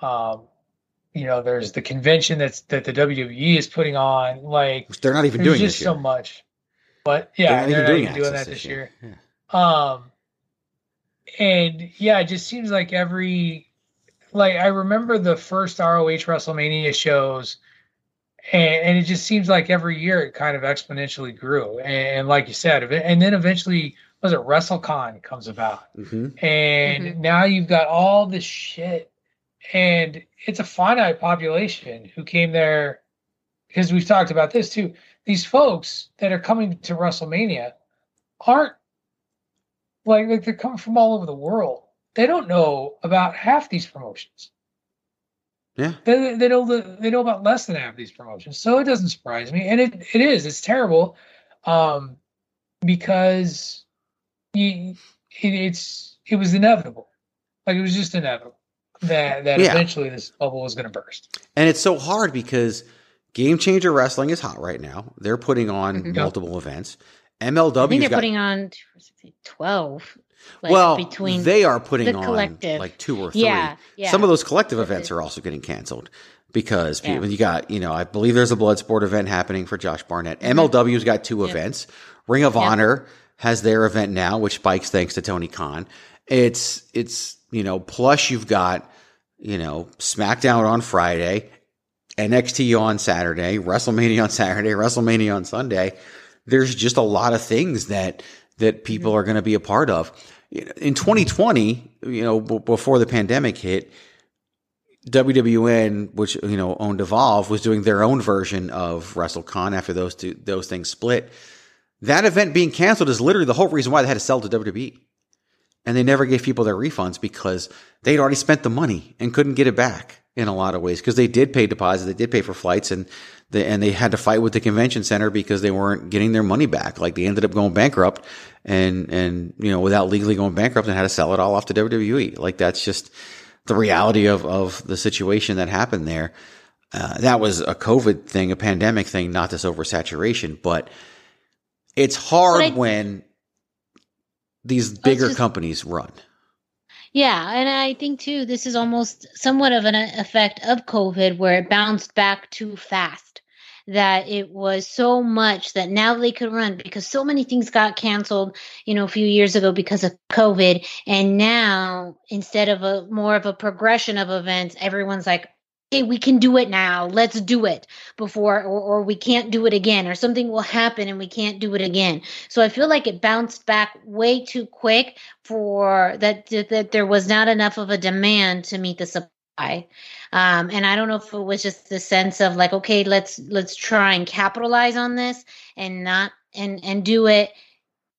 um, you know, there's the convention that's that the WWE is putting on. Like They're not even doing just so much. But yeah, They're not they're even not doing even doing that this year. year. Um, and yeah, it just seems like every like I remember the first ROH WrestleMania shows, and, and it just seems like every year it kind of exponentially grew. And, like you said, and then eventually was it WrestleCon comes about, Mm-hmm. and now you've got all this shit, and it's a finite population who came there because we've talked about this too. These folks that are coming to WrestleMania aren't like, like they're coming from all over the world. They don't know about half these promotions. Yeah. They, they know the, they know about less than half these promotions. So it doesn't surprise me. And it, it is, it's terrible. Um, because you, it, it's, it was inevitable. Like it was just inevitable that, that Yeah. eventually this bubble was going to burst. And it's so hard because Game Changer Wrestling is hot right now. They're putting on Mhm. multiple events. MLW. I think they're got putting on 12. Like well, between they are putting the on collective. like two or three. Yeah, yeah. Some of those collective events are also getting canceled because Yeah. people, you got, you know, I believe there's a Bloodsport event happening for Josh Barnett. Mm-hmm. MLW's got two events. Ring of Honor has their event now, which spikes thanks to Tony Khan. It's, it's, you know, plus you've got, you know, SmackDown on Friday, NXT on Saturday, WrestleMania on Saturday, WrestleMania on Sunday. There's just a lot of things that that people Mm-hmm. are going to be a part of. In 2020, you know, b- before the pandemic hit, WWN, which you know owned Evolve, was doing their own version of WrestleCon after those two those things split. That event being canceled is literally the whole reason why they had to sell to WWE. and they never gave people their refunds because they'd already spent the money and couldn't get it back in a lot of ways because they did pay deposits, they did pay for flights, and they, and they had to fight with the convention center because they weren't getting their money back. Like they ended up going bankrupt and and you know without legally going bankrupt and had to sell it all off to WWE. Like that's just the reality of of the situation that happened there. Uh, that was a COVID thing, a pandemic thing, not this oversaturation, but it's hard But I- when these bigger just- companies run. Yeah, and I think too, this is almost somewhat of an effect of COVID where it bounced back too fast. That it was so much that now they could run because so many things got canceled, you know, a few years ago because of COVID. And now, instead of a more of a progression of events, everyone's like, hey, we can do it now. Let's do it before, or, or we can't do it again, or something will happen and we can't do it again. So I feel like it bounced back way too quick for that, that, that there was not enough of a demand to meet the supply. Um, and I don't know if it was just the sense of like, okay, let's let's try and capitalize on this and not and and do it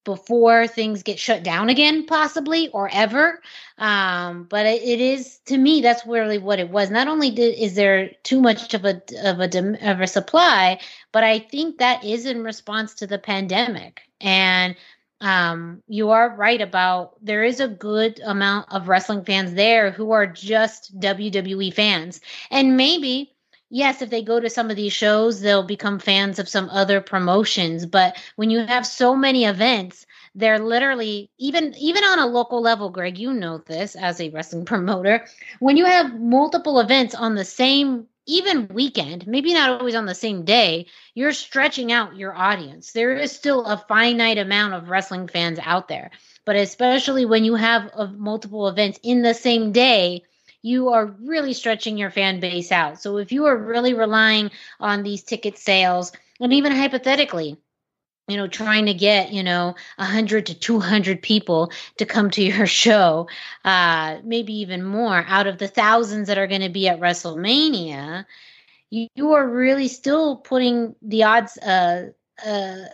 before things get shut down again, possibly or ever. Um, but it, it is to me that's really what it was. Not only did, is there too much of a of a of a supply, but I think that is in response to the pandemic. And um, you are right about there is a good amount of wrestling fans there who are just WWE fans, and maybe yes, if they go to some of these shows, they'll become fans of some other promotions. But when you have so many events, they're literally even even on a local level, Greg, you know this as a wrestling promoter. When you have multiple events on the same even weekend, maybe not always on the same day, you're stretching out your audience. There is still a finite amount of wrestling fans out there. But especially when you have uh, multiple events in the same day, you are really stretching your fan base out. So if you are really relying on these ticket sales, and even hypothetically, you know, trying to get, you know, 100 to 200 people to come to your show, uh, maybe even more out of the thousands that are going to be at WrestleMania, you, you are really still putting the odds uh, uh,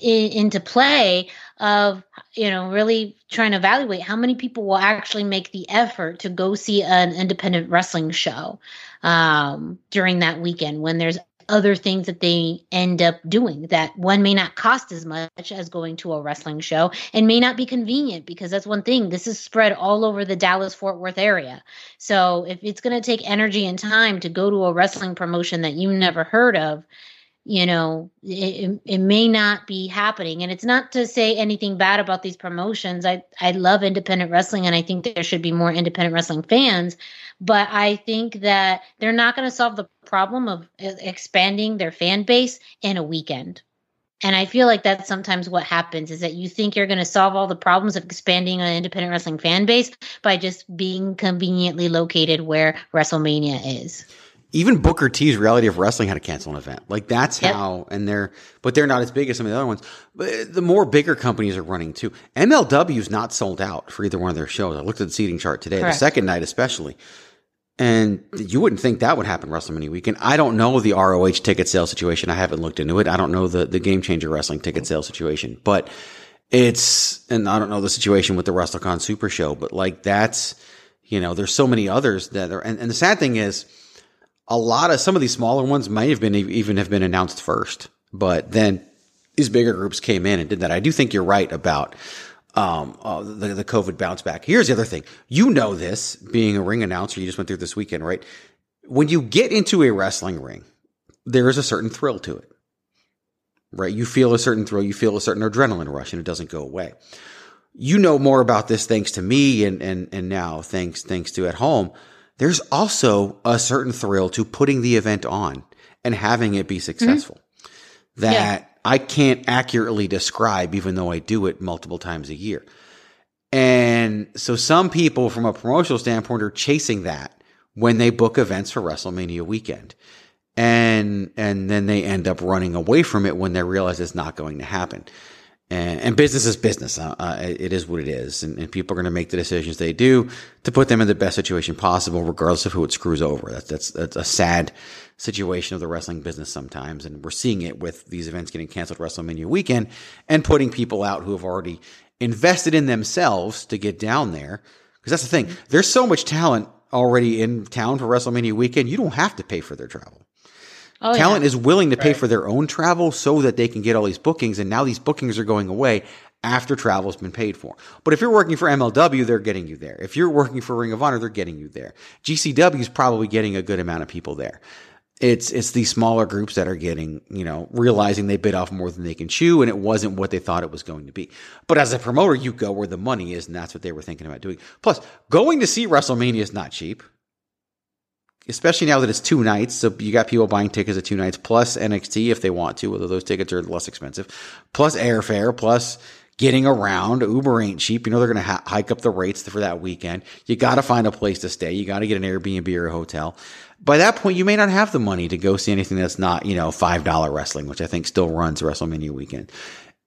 in, into play of you know really trying to evaluate how many people will actually make the effort to go see an independent wrestling show um, during that weekend when there's other things that they end up doing that one may not cost as much as going to a wrestling show and may not be convenient because that's one thing. This is spread all over the Dallas Fort Worth area. So if it's going to take energy and time to go to a wrestling promotion that you never heard of you know it, it may not be happening. And it's not to say anything bad about these promotions. I i love independent wrestling and i think there should be more independent wrestling fans but i think that they're not going to solve the problem of e- expanding their fan base in a weekend. And i feel like that's sometimes what happens is that you think you're going to solve all the problems of expanding an independent wrestling fan base by just being conveniently located where wrestlemania is even Booker T's Reality of Wrestling had to cancel an event. Like that's Yep. how, and they're, but they're not as big as some of the other ones. But the more bigger companies are running too. MLW is not sold out for either one of their shows. I looked at the seating chart today, Correct. the second night especially. And you wouldn't think that would happen WrestleMania weekend. I don't know the ROH ticket sale situation. I haven't looked into it. I don't know the, the Game Changer Wrestling ticket sale situation, but it's, and I don't know the situation with the WrestleCon Super Show, but like that's, you know, there's so many others that are, and, and the sad thing is, a lot of some of these smaller ones might have been even have been announced first, but then these bigger groups came in and did that. I do think you're right about um, uh, the, the COVID bounce back. Here's the other thing. You know this, being a ring announcer, you just went through this weekend, right? When you get into a wrestling ring, there is a certain thrill to it, right? You feel a certain thrill, you feel a certain adrenaline rush, and it doesn't go away. You know more about this thanks to me, and and and now thanks thanks to at home. There's also a certain thrill to putting the event on and having it be mm-hmm. successful that I can't accurately describe, even though I do it multiple times a year. And so some people from a promotional standpoint are chasing that when they book events for WrestleMania weekend. And, and then they end up running away from it when they realize it's not going to happen. And, and business is business. Uh, it is what it is. And, and people are going to make the decisions they do to put them in the best situation possible, regardless of who it screws over. That's, that's, that's a sad situation of the wrestling business sometimes. And we're seeing it with these events getting canceled WrestleMania weekend and putting people out who have already invested in themselves to get down there. Because that's the thing. There's so much talent already in town for WrestleMania weekend. You don't have to pay for their travel. Oh, Talent yeah. is willing to pay for their own travel so that they can get all these bookings. And now these bookings are going away after travel's been paid for. But if you're working for MLW, they're getting you there. If you're working for Ring of Honor, they're getting you there. GCW is probably getting a good amount of people there. It's it's these smaller groups that are getting, you know, realizing they bit off more than they can chew, and it wasn't what they thought it was going to be. But as a promoter, you go where the money is, and that's what they were thinking about doing. Plus, going to see WrestleMania is not cheap especially now that it's two nights. So you got people buying tickets at two nights plus NXT if they want to, although those tickets are less expensive, plus airfare, plus getting around. Uber ain't cheap. You know, they're going to ha- hike up the rates for that weekend. You got to find a place to stay. You got to get an Airbnb or a hotel. By that point, you may not have the money to go see anything that's not, you know, $5 wrestling, which I think still runs WrestleMania weekend.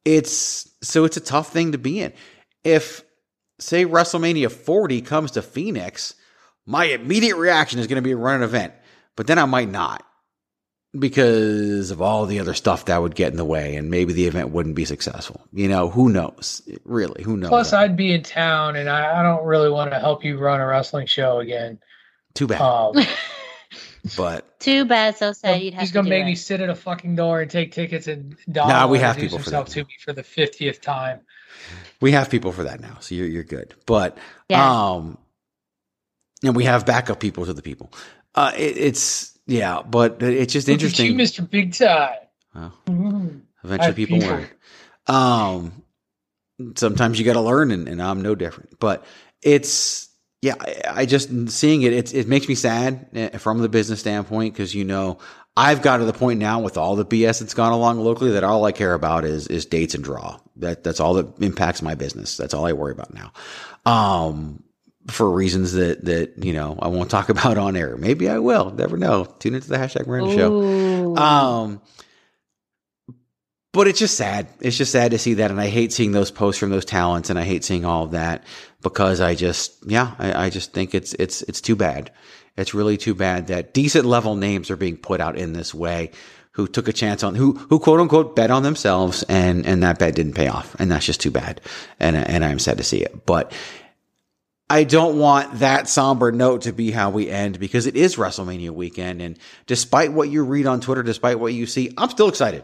It's so it's a tough thing to be in. If say WrestleMania 40 comes to Phoenix, my immediate reaction is going to be a run an event, but then I might not because of all the other stuff that would get in the way and maybe the event wouldn't be successful. You know, who knows? Really, who knows? Plus, I'd be in town, and I, I don't really want to help you run a wrestling show again. Too bad. Um, but Too bad, so sad. You'd have he's gonna make it. me sit at a fucking door and take tickets and Don Nah, we have introduce people for that to me for the fiftieth time. we have people for that now, so you're you're good. But Yeah. um, and we have backup people to the people. Uh, it, it's yeah, but it's just Look interesting. you, Mr. Big Time. Well, Mhm. Eventually, people, people. learn. Um, sometimes you got to learn, and, and I'm no different. But it's yeah, I, I just seeing it. It's it makes me sad eh, from the business standpoint because you know I've got to the point now with all the BS that's gone along locally that all I care about is is dates and draw. That that's all that impacts my business. That's all I worry about now. Um, for reasons that that you know I won't talk about on air. Maybe I will. Never know. Tune into the hashtag Miranda show. Um, but it's just sad. It's just sad to see that, and I hate seeing those posts from those talents, and I hate seeing all of that because I just, yeah, I, I just think it's it's it's too bad. It's really too bad that decent level names are being put out in this way. Who took a chance on who who quote unquote bet on themselves, and and that bet didn't pay off, and that's just too bad. And and I'm sad to see it, but. I don't want that somber note to be how we end because it is WrestleMania weekend. And despite what you read on Twitter, despite what you see, I'm still excited.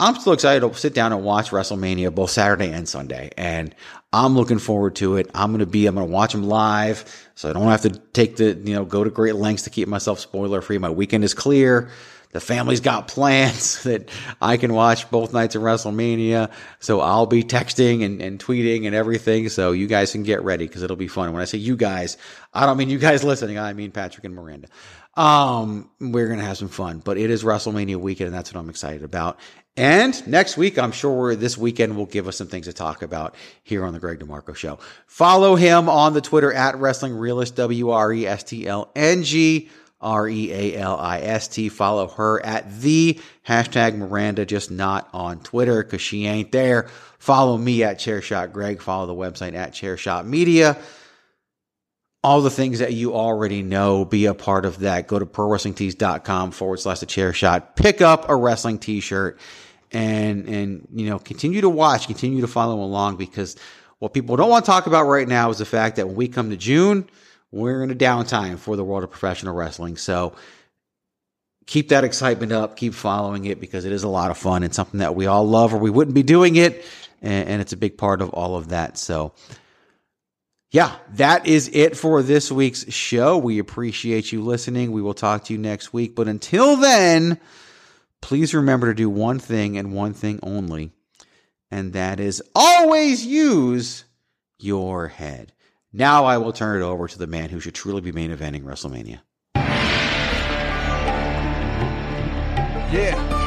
I'm still excited to sit down and watch WrestleMania both Saturday and Sunday. And I'm looking forward to it. I'm going to be, I'm going to watch them live. So I don't have to take the, you know, go to great lengths to keep myself spoiler free. My weekend is clear. The family's got plans that I can watch both nights of WrestleMania. So I'll be texting and, and tweeting and everything. So you guys can get ready because it'll be fun. When I say you guys, I don't mean you guys listening. I mean Patrick and Miranda. Um, we're to have some fun, but it is WrestleMania weekend and that's what I'm excited about. And next week, I'm sure this weekend will give us some things to talk about here on the Greg DeMarco show. Follow him on the Twitter at Wrestling Realist, W R E S T L N G R E A L I S T. Follow her at the hashtag Miranda, just not on Twitter because she ain't there. Follow me at Chairshot Greg. Follow the website at Chairshot Media. All the things that you already know, be a part of that. Go to prowrestlingtees.com forward slash the chair shot. Pick up a wrestling t shirt and, and, you know, continue to watch, continue to follow along because what people don't want to talk about right now is the fact that when we come to June, we're in a downtime for the world of professional wrestling. So keep that excitement up, keep following it because it is a lot of fun and something that we all love or we wouldn't be doing it. And, and it's a big part of all of that. So, yeah, that is it for this week's show. We appreciate you listening. We will talk to you next week. But until then, please remember to do one thing and one thing only, and that is always use your head. Now I will turn it over to the man who should truly be main eventing WrestleMania. Yeah.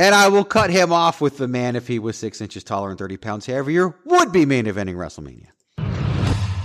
And I will cut him off with the man if he was six inches taller and 30 pounds heavier would be main eventing WrestleMania.